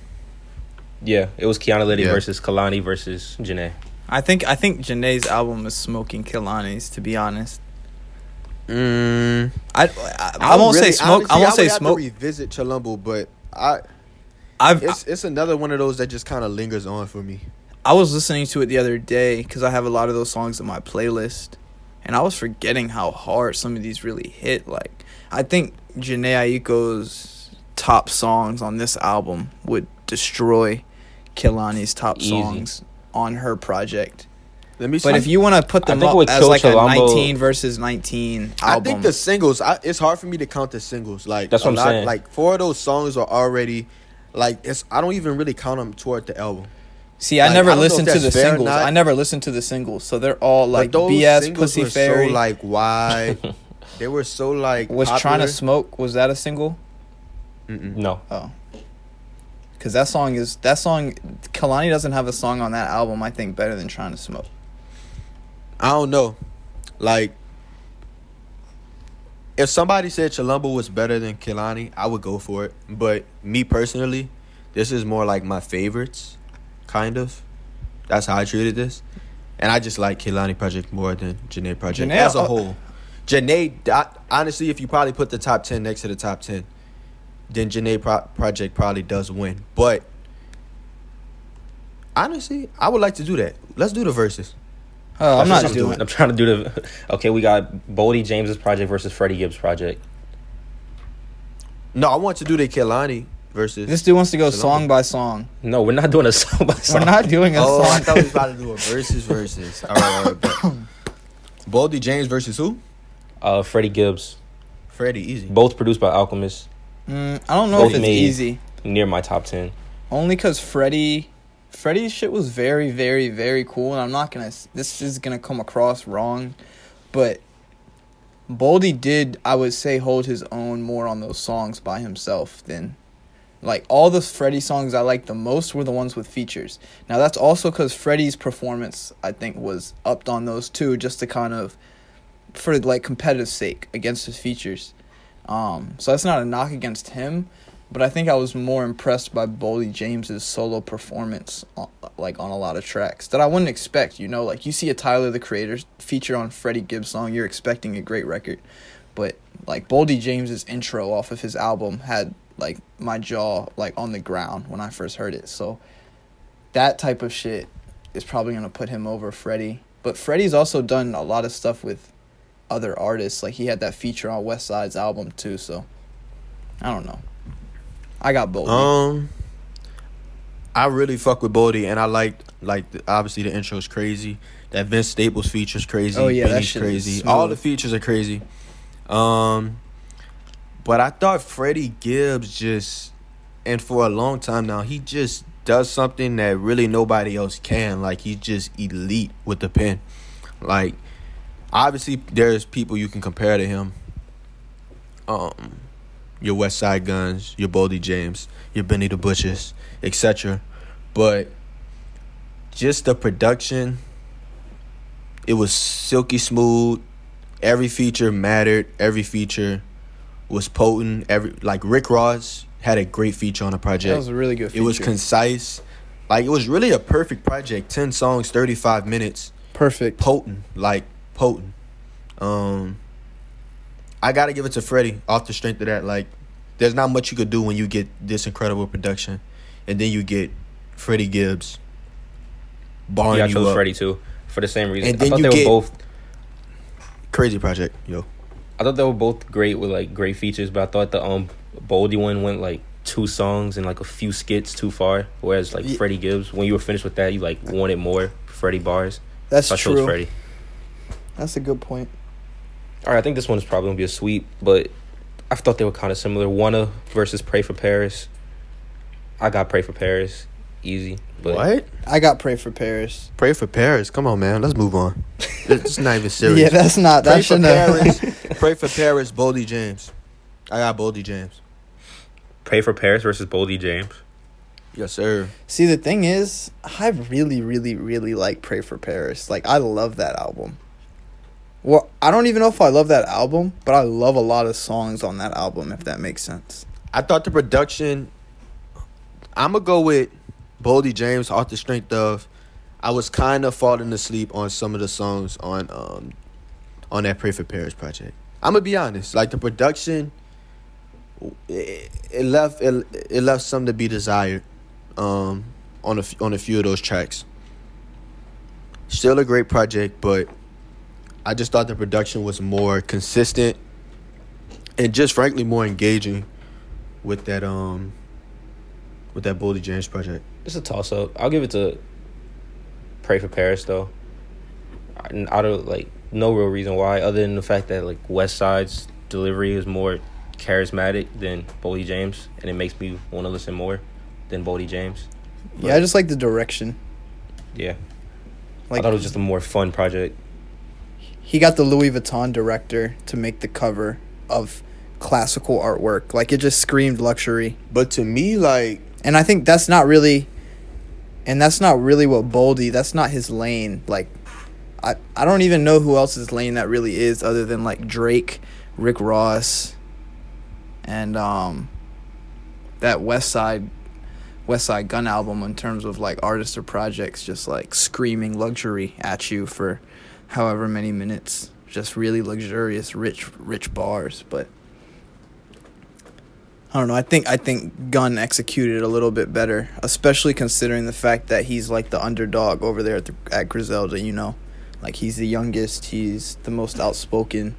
D: Yeah, it was Kiana Lede
A: Yeah.
D: versus Kehlani versus Jhené.
C: I think. I think Jhené's album is smoking Kehlani's. To be honest,
A: Mm,
C: I I, I, won't
A: really-
C: say smoke.
A: honestly,
C: I won't say
A: would have to
C: smoke.
A: revisit Chilombo, but I
C: I've
A: it's it's another one of those that just kind of lingers on for me.
C: I was listening to it the other day because I have a lot of those songs in my playlist, and I was forgetting how hard some of these really hit. Like, I think Jhené Aiko's top songs on this album would destroy Kehlani's top
D: Easy.
C: songs on her project.
A: Let me see.
C: But if you want to put them
D: think
C: up as
D: kill
C: like a 19 versus 19
A: I think the singles, I, it's hard for me to count the singles. Like
D: That's what I'm
A: lot-
D: saying.
A: Like four of those songs are already, like it's. I don't even really count them toward the album.
C: see, I never
A: I
C: listened to the
A: that's fair or
C: singles. I never listened to the singles, so they're all like
A: those
C: BS
A: singles
C: Pussy
A: were
C: Fairy.
A: so like why [laughs] they were so like
C: was trying to smoke. Was that a single?
A: Mm-mm.
D: No,
C: Oh. Cause that song is that song Kehlani doesn't have a song on that album I think better than Trying to Smoke.
A: I don't know. Like, if somebody said Chilombo was better than Kehlani, I would go for it. But me personally, this is more like my favorites, kind of. That's how I treated this. And I just like Kehlani Project more than Jhené Project
C: Jhené-
A: as a
C: uh,
A: whole. Jhené, honestly, if you probably put the top 10 next to the top 10, then Jhené Pro- Project probably does win. But honestly, I would like to do that. Let's do the verses.
C: Oh, I'm not doing
A: doing.
D: I'm trying to do the. Okay, we got Boldy James's project versus Freddie Gibbs project.
A: No, I want to do the Kehlani versus.
C: This dude wants to go
A: Chilombo.
C: song by song.
D: No, we're not doing a [laughs] song by song.
C: We're not doing a song.
A: oh, I
C: song.
A: thought we was about to do a versus versus. All right, all right. [coughs] Boldy James versus who?
D: Uh, Freddie Gibbs,
A: Freddie, easy.
D: both produced by Alchemist,
C: Mm, I don't know
D: Both
C: if it's easy.
D: near my top ten.
C: Only cuz Freddie Freddie's shit was very very very cool and I'm not to this is going to come across wrong, but Boldy did I would say hold his own more on those songs by himself than like all the Freddie songs I liked the most were the ones with features. Now that's also cuz Freddie's performance I think was upped on those too just to kind of for like competitive sake against his features. Um, so that's not a knock against him, but I think I was more impressed by Boldy James's solo performance, on, like on a lot of tracks that I wouldn't expect. You know, like you see a Tyler the Creator feature on Freddie Gibbs song, you're expecting a great record, but like Boldy James's intro off of his album had like my jaw like on the ground when I first heard it. So that type of shit is probably gonna put him over Freddie. But Freddie's also done a lot of stuff with other artists. Like he had that feature on Westside's album too. So I don't know. I got Boldy.
A: Um, I really fuck with Boldy, and I like like the, obviously the intro is crazy. That Vince Staples feature's crazy.
C: Oh, yeah, that
A: Benny's
C: is
A: crazy. All the features are crazy. Um, but I thought Freddie Gibbs just, and for a long time now, he just does something that really nobody else can. Like he's just elite with the pen. Like obviously, there's people you can compare to him. Um, your Westside Gunns, your Boldy James, your Benny the Butchers, etc. But just the production, it was silky smooth. Every feature mattered. Every feature was potent. Every like Rick Ross had a great feature on the project.
C: that was a really good.
A: it was concise. Like it was really a perfect project. Ten songs, thirty five minutes
C: perfect.
A: potent, like potent. Um, I gotta give it to Freddie off the strength of that. Like, there's not much you could do when you get this incredible production, and then you get Freddie Gibbs. Barring
D: Yeah, I
A: you
D: chose
A: up.
D: Freddie too for the same reason.
A: And
D: I
A: then
D: thought
A: you
D: they
A: get-
D: were both.
A: Crazy project, yo.
D: I thought they were both great with like great features, but I thought the um Boldy one went like two songs and like a few skits too far. Whereas like
C: Ye-
D: Freddie Gibbs, when you were finished with that, you like wanted more Freddie bars.
C: That's
D: So I chose
C: true.
D: Freddie.
C: That's a good point.
D: All right, I think this one is probably gonna be a sweep, but I thought they were kind of similar. Wunna versus Pray for Paris. I got Pray for Paris, easy. But
A: what?
C: I got pray for Paris.
A: Pray for Paris. Come on, man. Let's move on. it's not even [laughs] serious.
C: Yeah, that's not.
A: Pray
C: That
A: for Paris. [laughs] Pray for Paris. Boldy James. I got Boldy James.
D: Pray for Paris versus Boldy James.
A: Yes, sir.
C: See, the thing is, I really, really, really like Pray for Paris. Like, I love that album. Well, I don't even know if I love that album, but I love a lot of songs on that album, if that makes sense.
A: I thought the production. I'm gonna go with Boldy James off the strength of. I was kind of falling asleep on some of the songs on um on that Pray for Paris project. I'm gonna be honest, like the production, it, it left it, it left something to be desired, um on a on a few of those tracks. Still a great project, but I just thought the production was more consistent and just frankly more engaging with that um with that Boldy James project.
D: It's a toss up. I'll give it to Pray for Paris though. I, I don't like no real reason why other than the fact that like Westside's delivery is more charismatic than Boldy James, and it makes me want to listen more than Boldy James.
C: Yeah, I just like the direction.
D: Yeah,
C: Like,
D: I thought it was just a more fun project.
C: He got the Louis Vuitton director to make the cover of classical artwork. Like, it just screamed luxury.
A: But to me, like
C: And I think that's not really, and that's not really what Boldy. That's not his lane. Like, I I don't even know who else's lane that really is, other than like Drake, Rick Ross, and um, that Westside, West Side Gun album. In terms of like artists or projects, just like screaming luxury at you for however many minutes. Just really luxurious, rich, rich bars, but. I don't know. I think I think Gunn executed a little bit better, especially considering the fact that he's like the underdog over there at, the, at Griselda. You know, like he's the youngest, he's the most outspoken.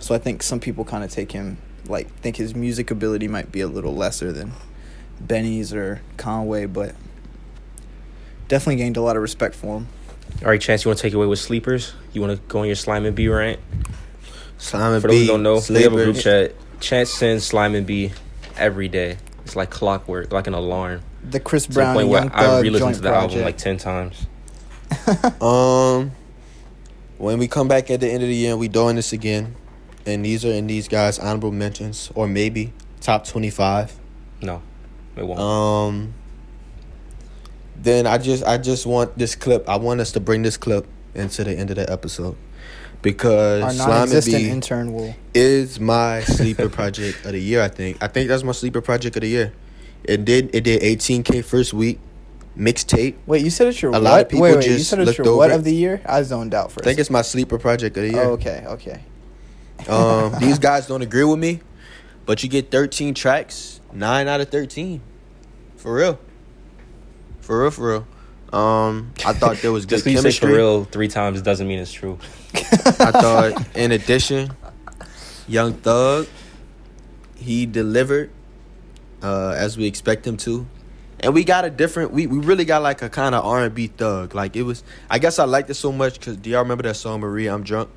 C: So I think some people kind of take him like think his music ability might be a little lesser than Benny's or Conway, but definitely gained a lot of respect for him.
D: All right, Chance, you want to take it away with sleepers? You want to go on your slime and B rant?
A: Slime and B.
D: For those
A: B,
D: who don't know, we have a group chat. Chance sends slime and B every day. It's like clockwork, like an alarm.
C: The Chris Brown
D: To the
C: Brown
D: point
C: and
D: where
C: Young
D: I
C: Thug
D: re-listened
C: joint
D: to the album like ten times. [laughs]
A: Um, when we come back at the end of the year, we doing this again, and these are in these guys' honorable mentions, or maybe top twenty five.
D: No, it won't.
A: Um, then I just I just want this clip. I want us to bring this clip into the end of the episode because
C: Our
A: Slime
C: non-existent
A: B
C: intern will.
A: is my sleeper project of the year. I think. I think that's my sleeper project of the year. It did. It did 18k first week mixtape.
C: Wait, you said it's your
A: A
C: what?
A: lot of people
C: wait, wait, you said it's your what of the year? I zoned out for a
A: I think it's my sleeper project of the year.
C: Oh, okay, okay.
A: Um, [laughs] these guys don't agree with me, but you get 13 tracks, nine out of 13, for real, for real, for real. Um, I thought there was [laughs] good
D: Just because you say for real three times doesn't mean it's true.
A: I thought, in addition, Young Thug, he delivered uh, as we expect him to, and we got a different. We, we really got like a kind of R and B thug. Like it was. I guess I liked it so much because do y'all remember that song Maria? I'm drunk.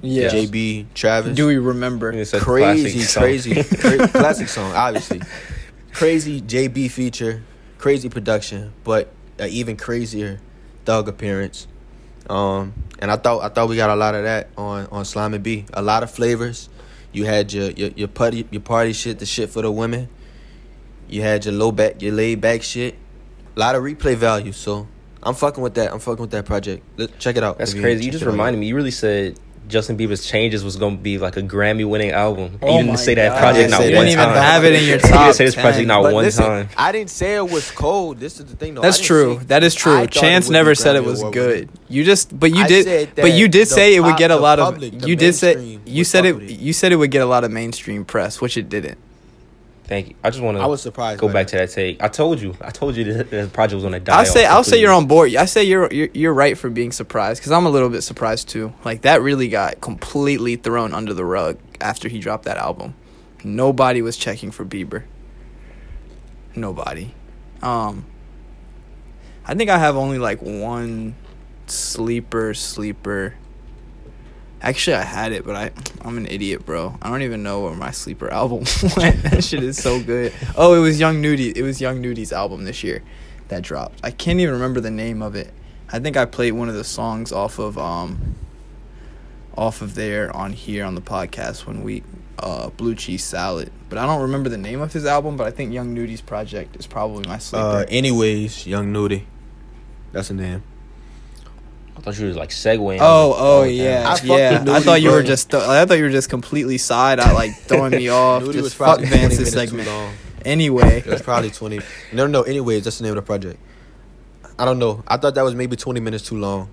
C: Yeah.
A: JB Travis.
C: Do we remember?
D: It's a
A: crazy,
D: classic song.
A: crazy, cra- [laughs] classic song. Obviously, crazy JB feature, crazy production, but an even crazier thug appearance. Um, and I thought I thought we got a lot of that on on Slime and B. A lot of flavors. You had your your your party your party shit, the shit for the women. You had your low back, your laid back shit. A lot of replay value. So I'm fucking with that. I'm fucking with that project. Let, check it out.
D: That's crazy. You
A: check
D: just reminded me. You really said Justin Bieber's Changes was going to be like a Grammy winning album.
C: Oh
D: you didn't
C: my
D: say that
C: God.
D: project
A: I
D: not
A: didn't even
C: have it in your [laughs] top.
D: You didn't say this project
C: 10.
D: not
A: But
D: one
A: listen,
D: time.
A: I didn't say it was cold. This is the thing, though. I
C: That's true.
A: say-
C: That is true. Chance never said it was
A: Award
C: good.
A: winning.
C: You just, but you
A: I
C: did, but you did
A: the
C: say it would get a lot of.
A: public, the
C: You did say you said
A: fuck
C: it.
A: with it.
C: You said it would get a lot of mainstream press, which it didn't.
D: Thank you. I just want to.
A: I was surprised.
D: go back
A: that.
D: to that take. I told you. I told you [laughs] that the project was going to die.
C: I'll say
D: off
C: I'll say you're on board. I say you're you're, you're right for being surprised because I'm a little bit surprised too. Like that really got completely thrown under the rug after he dropped that album. Nobody was checking for Bieber. Nobody. Um. I think I have only like one sleeper sleeper. Actually, I had it, but I I'm an idiot, bro. I don't even know where my sleeper [laughs] album went. that shit is so good. Oh, it was Young Nudy. It was Young Nudy's album this year that dropped. I can't even remember the name of it. I think I played one of the songs off of um off of there on here on the podcast when we uh blue cheese salad. But I don't remember the name of his album, but I think Young Nudy's project is probably my sleeper.
A: Uh, anyways, Young Nudy. That's a name.
D: I thought you was like segueing.
C: Oh, oh
D: damn.
C: yeah,
A: I
C: yeah.
A: with
C: I
A: Nudy,
C: thought you were just. I thought you were just completely side eye, like [laughs] throwing me off.
A: Nudy
C: just fuck
A: probably 20
C: Vance's
A: minutes too
C: segment. Anyway,
A: It was probably 20. [laughs] No, no, anyways, that's the name of the project. I don't know. I thought that was maybe 20 minutes too long.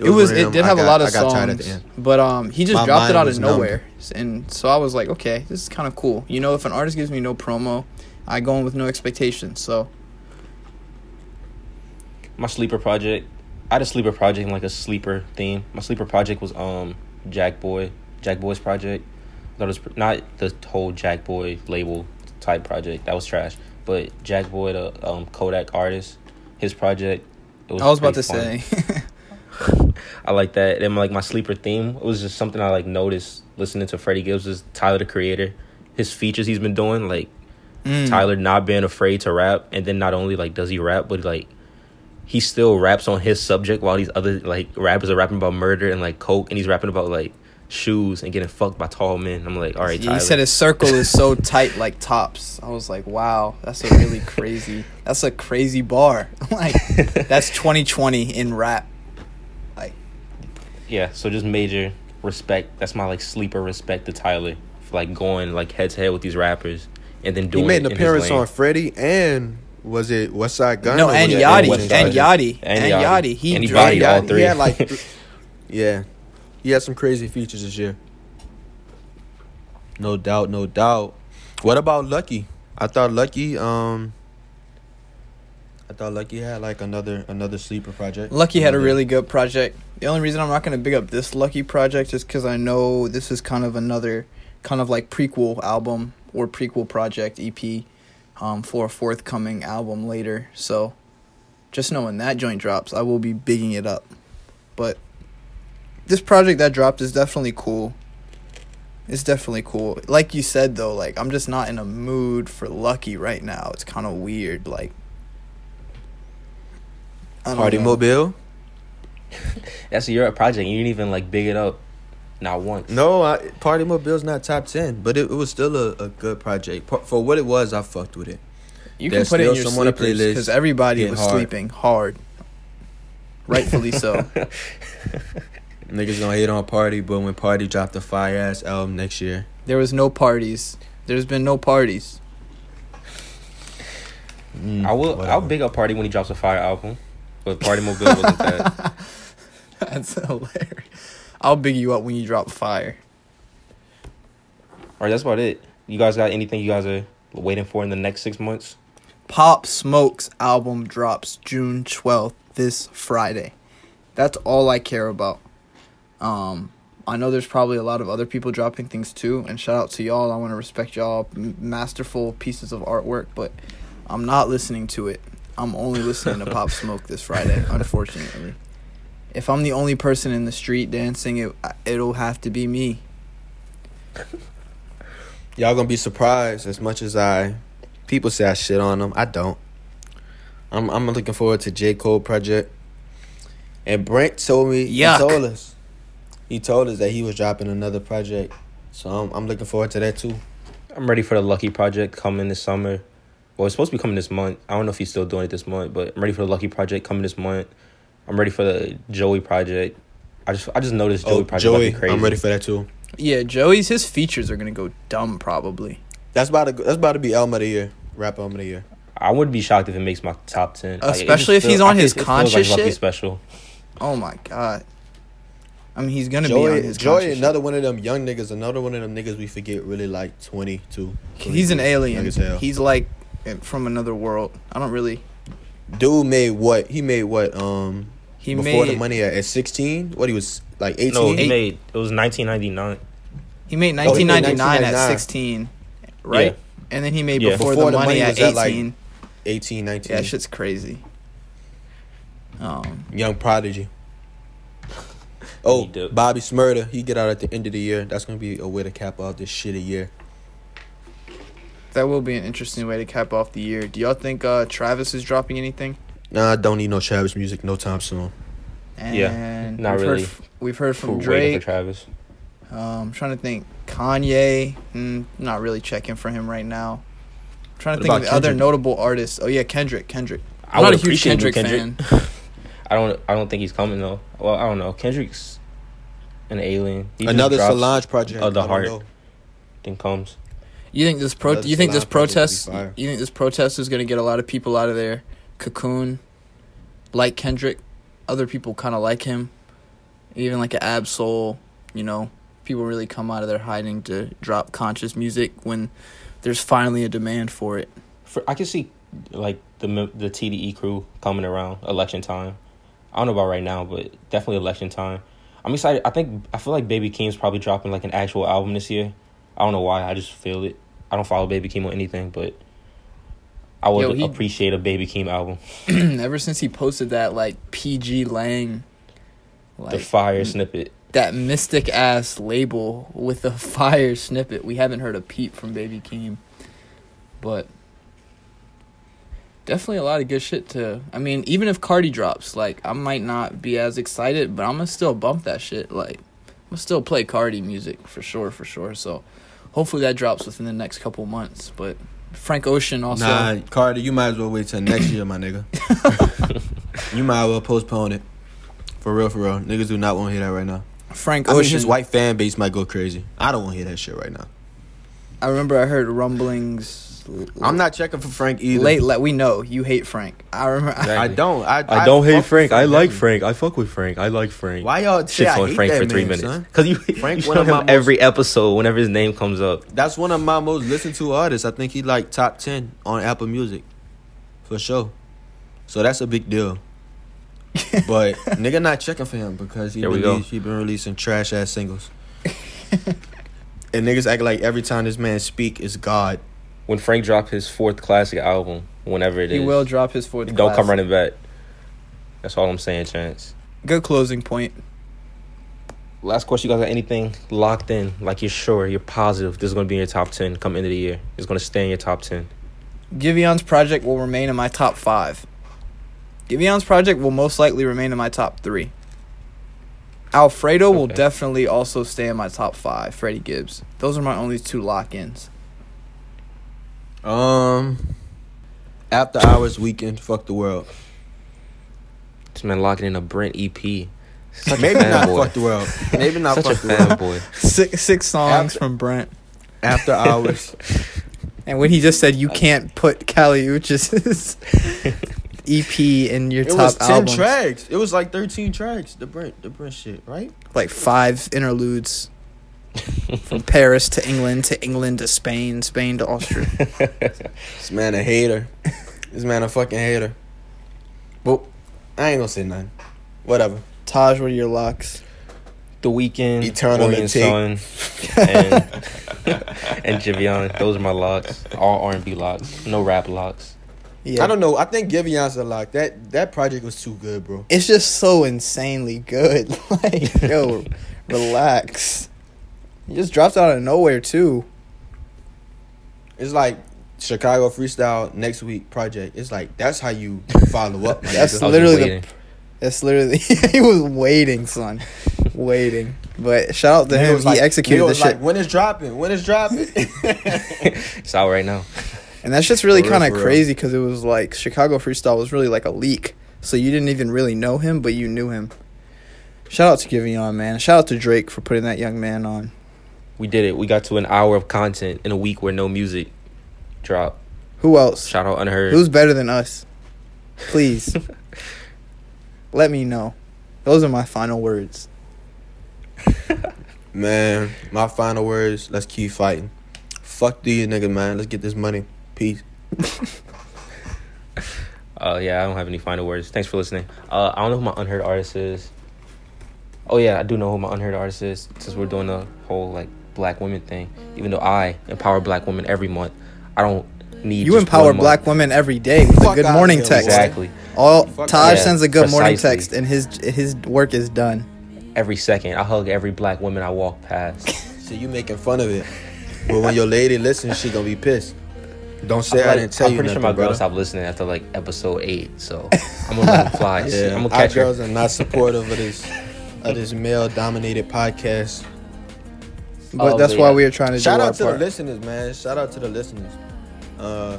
C: it was.
A: one
C: It did
A: I
C: have a lot of
A: I got tired at the
C: songs,
A: end.
C: but um, he just
A: My
C: dropped it out of
A: was numb.
C: nowhere, and so I was like, okay, this is kind of cool. You know, if an artist gives me no promo, I go in with no expectations. So
D: my sleeper project. I had a sleeper project and like a sleeper theme. My sleeper project was um Jack Boy, Jack Boy's project. It was not the whole Jack Boy label type project. That was trash. But Jack Boy, the um, Kodak artist, his project. It was
C: I was about to
D: fun.
C: say, [laughs]
D: I like that. And like my sleeper theme, it was just something I like noticed listening to Freddie Gibbs is Tyler the Creator. His features he's been doing, like
C: Mm.
D: Tyler not being afraid to rap, and then not only like does he rap, but like he still raps on his subject while these other like rappers are rapping about murder and like coke, and he's rapping about like shoes and getting fucked by tall men. I'm like, all right,
C: he
D: Tyler.
C: He said his circle is so [laughs] tight, like tops. I was like, wow, that's a really [laughs] crazy. That's a crazy bar. [laughs] like that's 2020 in rap. Like
D: yeah, so just major respect. That's my like sleeper respect to Tyler for like going like head to head with these rappers and then doing.
A: He
D: made
A: an
D: in
A: appearance on Freddie and was it Westside Gunn?
C: no, and
A: was it-
C: Yachty,
D: West
C: and
D: Side
C: Yachty,
D: And
C: and
D: Yachty.
C: Yachty. He
D: And he
C: dropped-
D: bodied all
A: He
D: three.
A: had like, [laughs] yeah, he had some crazy features this year. No doubt, no doubt. What about Lucky? I thought Lucky, um, I thought Lucky had like another another sleeper project.
C: Lucky had a really good project. The only reason I'm not going to big up this Lucky project is because I know this is kind of another kind of like prequel album or prequel project EP um, for a forthcoming album later. So just knowing that joint drops, I will be bigging it up. But this project that dropped is definitely cool. It's definitely cool. Like you said though, like I'm just not in a mood for Lucky right now. It's kind of weird. Like I don't
A: Party
C: know.
A: Mobile. [laughs]
D: That's your project. You didn't even like big it up, not once.
A: No, I, PartyMobile's not top ten, but it, it was still a, a good project for what it was. I fucked with it.
C: You
A: There's
C: can put it in your
A: some on the
C: sleepers
A: playlist.
C: because everybody was
A: hard.
C: sleeping hard. Rightfully so. [laughs]
A: Niggas gonna hate on Party, but when Party dropped the fire ass album next year,
C: There was no parties. There's been no parties.
A: mm,
D: I will. I'll big up Party when he drops a fire album, but Party Mobile wasn't that. [laughs]
C: That's hilarious. I'll big you up when you drop fire.
D: All right, that's about it. You guys got anything you guys are waiting for in the next six months?
C: Pop Smoke's album drops June 12th this Friday. That's all I care about. Um I know there's probably a lot of other people dropping things too and shout out to y'all. I want to respect y'all m- masterful pieces of artwork, but I'm not listening to it. I'm only listening to [laughs] Pop Smoke this Friday, unfortunately. If I'm the only person in the street dancing, it it'll have to be me. [laughs]
A: Y'all gonna be surprised as much as I. People say I shit on them. I don't. I'm I'm looking forward to J Cole project. And Brent told me.
C: Yuck.
A: He told us. He told us that he was dropping another project. So I'm I'm looking forward to that too.
D: I'm ready for the Lucky Project coming this summer. Well, it's supposed to be coming this month. I don't know if he's still doing it this month, but I'm ready for the Lucky Project coming this month. I'm ready for the Joey Project. I just I just noticed Joey
A: oh,
D: Project might
A: Joey,
D: crazy.
A: I'm ready for that too.
C: Yeah, Joey's his features are gonna go dumb probably.
A: That's about to that's about to be album of the year, rap album of the year.
D: I wouldn't be shocked if it makes my top ten.
C: Especially
D: just
C: if he's
D: feel-
C: on
D: I
C: his
D: think it feels like
C: conscious
D: Lucky
C: shit.
D: special.
C: Oh my god. I mean, he's gonna be on
A: Joey,
C: his
A: Joey,
C: conscious
A: another one of them young niggas, another one of them niggas we forget really like 22.
C: shit. He's an alien.
A: young as hell.
C: He's like from another world. I don't really.
A: Dude made what? He made what? Um,
C: He
A: before
C: made
A: the money at, at 16. What he was like 18.
D: No, he
C: Eight-
D: made it was 1999.
C: he made
A: Oh, he made
C: 1999 at 16, right?
D: Yeah.
C: And then he made
D: Yeah.
C: before,
A: Before
C: the,
A: the
C: money,
A: Money
C: at
A: was at, like,
C: 18.
A: 18, 19.
C: yeah, that shit's crazy. Um,
A: Young prodigy. [laughs] Oh,
D: He do.
A: Bobby Shmurda. He get out at the end of the year. That's gonna be a way to cap off this shitty year.
C: that will be an interesting way to cap off the year. Do y'all think uh, Travis is dropping anything?
A: Nah, I don't need no Travis music no time soon.
C: And
D: Yeah, not
C: we've
D: really.
C: Heard, we've heard from
D: We're
C: Drake.
D: for Travis.
C: Um, I'm trying to think. Kanye, mm, not really checking for him right now. I'm trying to
A: What
C: think of
A: about
C: the other notable artists. Oh yeah, Kendrick. Kendrick.
D: I
C: I'm not a huge
D: appreciate new
C: Kendrick, fan. [laughs]
D: I don't. I don't think he's coming though. Well, I don't know. Kendrick's an alien. He
A: Another
D: drops,
A: Solange project.
D: of the
A: I
D: heart.
A: know.
D: Then comes.
C: You think this pro?
A: Another
C: You think this
A: Solange project would be
C: protest? You think this protest is gonna get a lot of people out of their cocoon, like Kendrick? Other people kind of like him, even like an Ab Soul. You know, people really come out of their hiding to drop conscious music when there's finally a demand for it.
D: For, I can see like the the TDE crew coming around election time. I don't know about right now, but definitely election time. I'm excited. I think I feel like Baby Keem's probably dropping like an actual album this year. I don't know why. I just feel it. I don't follow Baby Keem or anything, but I would
C: Yo, he-
D: appreciate a Baby Keem album. [clears throat]
C: Ever since he posted that like PG Lang,
D: the fire snippet.
C: that mystic ass label with the [laughs] fire snippet. We haven't heard a peep from Baby Keem, but definitely a lot of good shit to. I mean, even if Carti drops, like I might not be as excited, but I'm gonna still bump that shit. Like I'm gonna still play Carti music for sure, for sure. So hopefully that drops within the next couple months. But Frank Ocean also.
A: Nah, Carter, you might as well wait till next year, my nigga. [laughs] you might as well postpone it. For real, for real. Niggas do not want to hear that right now.
C: Frank
A: I mean, his white fan base might go crazy. I don't want to hear that shit right now.
C: I remember I heard rumblings.
A: I'm not checking for Frank either.
C: late. Like we know you hate Frank. I remember.
A: I don't. I,
D: I don't hate
A: fuck
D: Frank. I like
A: heavy.
D: Frank. I fuck with Frank. I like Frank.
A: Why y'all say
D: Shits on Frank
A: that
D: for three
A: man,
D: minutes because you
A: Frank
D: you
A: one of my
D: him every episode whenever his name comes up.
A: That's one of my most listened to artists. I think he like top ten on Apple Music, for sure. So that's a big deal. [laughs] but nigga not checking for him because he
D: There we go.
A: he been releasing trash ass singles. and niggas act like every time this man speak is God.
D: When Frank dropped his fourth classic album, whenever it is,
C: he will drop his fourth.
D: don't come running back. That's all I'm saying, Chance.
C: Good closing point.
D: Last question, you guys got anything locked in? Like you're sure, you're positive this is gonna be in your top ten come end of the year. It's gonna stay in your top ten.
C: Giveon's project will remain in my top five. Giveon's project will most likely remain in my top three. Alfredo will definitely also stay in my top five. Freddie Gibbs. Those are my only two lock-ins.
A: Um, after hours Weeknd, fuck the world.
D: This man locking in a Brent EP. Such
A: Maybe
D: a
A: not
D: fanboy.
A: fuck the world. Maybe not
D: Such a
A: fuck the world.
D: fanboy.
C: Six six songs
A: After-
C: from Brent.
A: After hours. [laughs]
C: And when he just said you can't put Kali Uchis' [laughs] EP in your
A: It
C: top
A: was ten
C: albums,
A: tracks. It was like thirteen tracks. The Brent, the Brent shit, right?
C: like five interludes. [laughs] From Paris to England to England to Spain, Spain to Austria. [laughs]
A: This man a hater. this man a fucking hater. Well, I ain't gonna say nothing. Whatever.
C: Taj, what are your locks?
D: The Weeknd,
A: Eternal
D: Orient
A: and
D: Sun, [laughs] and and Giveon. Those are my locks. All R and B locks. No rap locks.
C: Yeah.
A: I don't know. I think Giveon's a lock. That that project was too good, bro.
C: It's just so insanely good. like, yo, relax. He just dropped out of nowhere too.
A: It's like Chicago freestyle next week project. It's like that's how you follow up. [laughs]
C: That's
A: nigga.
D: I was
C: literally the- That's literally [laughs] he was waiting, son, waiting. But shout out to him. He
A: like-
C: executed the
A: was
C: shit,
A: Like, when it's dropping? When it's dropping? [laughs]
D: It's out right now.
C: and that's just really kind of crazy because it was like Chicago freestyle was really like a leak, so you didn't even really know him, but you knew him. Shout out to Giveon, man. Shout out to Drake for putting that young man on.
D: We did it. We got to an hour of content in a week where no music dropped.
C: Who else?
D: Shout out Unheard.
C: Who's better than us? Please, [laughs] let me know. Those are my final words. [laughs]
A: man, my final words. Let's keep fighting. Fuck these niggas, man. Let's get this money. Peace. [laughs]
D: Uh, yeah, I don't have any final words. Thanks for listening. Uh, I don't know who my unheard artist is. Oh yeah, I do know who my unheard artist is. Since we're doing the whole like black women thing, even though I empower black women every month, I don't need.
C: You empower
D: one month.
C: black women every day with a good morning
A: here,
C: text.
D: exactly
C: All
A: Fuck
C: Taj
D: yeah,
C: sends a good morning text, and his his work is done.
D: every second. I hug every black woman I walk past. [laughs]
A: So you making fun of it, but when your lady listens, she gonna be pissed. Don't say
D: I'm,
A: I
D: like-
A: didn't tell
D: I'm
A: you
D: pretty
A: nothing,
D: sure my girl stopped listening after like episode eight, so [laughs] I'm gonna let him fly.
A: Yeah,
D: I'm gonna
A: our
D: catch her.
A: girls are not supportive of this of this male dominated podcast.
C: But
D: Oh,
C: that's
D: but
C: why
D: yeah.
C: we are trying to
A: Shout
C: do our
A: out to
C: part.
A: the listeners, man. Shout out to the listeners. Uh,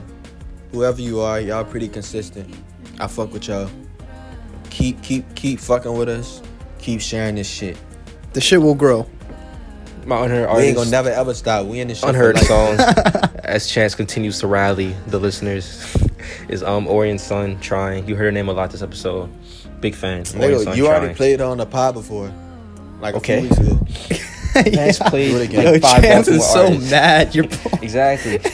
A: whoever you are, y'all pretty consistent. I fuck with y'all. Keep keep keep fucking with us. Keep sharing this shit.
C: The shit will grow.
D: My unheard
A: We ain't gonna never ever stop. We in this shit. for
D: unheard
A: life.
D: song. [laughs] as Chance continues to rally the listeners, [laughs] is um Orion Sun trying. You heard her name a lot this episode. Big fan. Orient
A: Nigga,
D: Sun
A: you already
D: trying.
A: played on the pod before, like a
D: Okay. [laughs]
A: few weeks ago.
D: Chance played
A: Do it again.
C: Yo,
D: like five
C: Chance
D: Baltimore
C: is so
D: artists.
C: mad. You're [laughs]
D: Exactly. [laughs]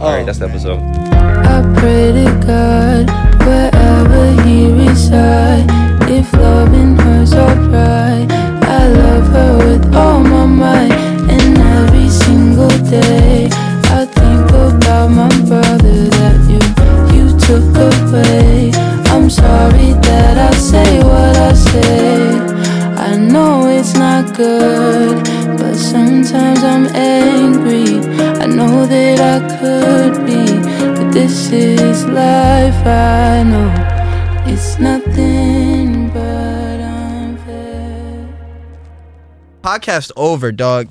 D: All right, that's the oh, episode.
B: I pray to God wherever He reside. If loving her's alright, I love her with all my might. And every single day, I think about my brother that you you took away. I'm sorry that I say what I say. I know it's not good, but sometimes I'm angry. I know that I could be, but this is life. I know it's nothing but unfair.
C: podcast over, dog.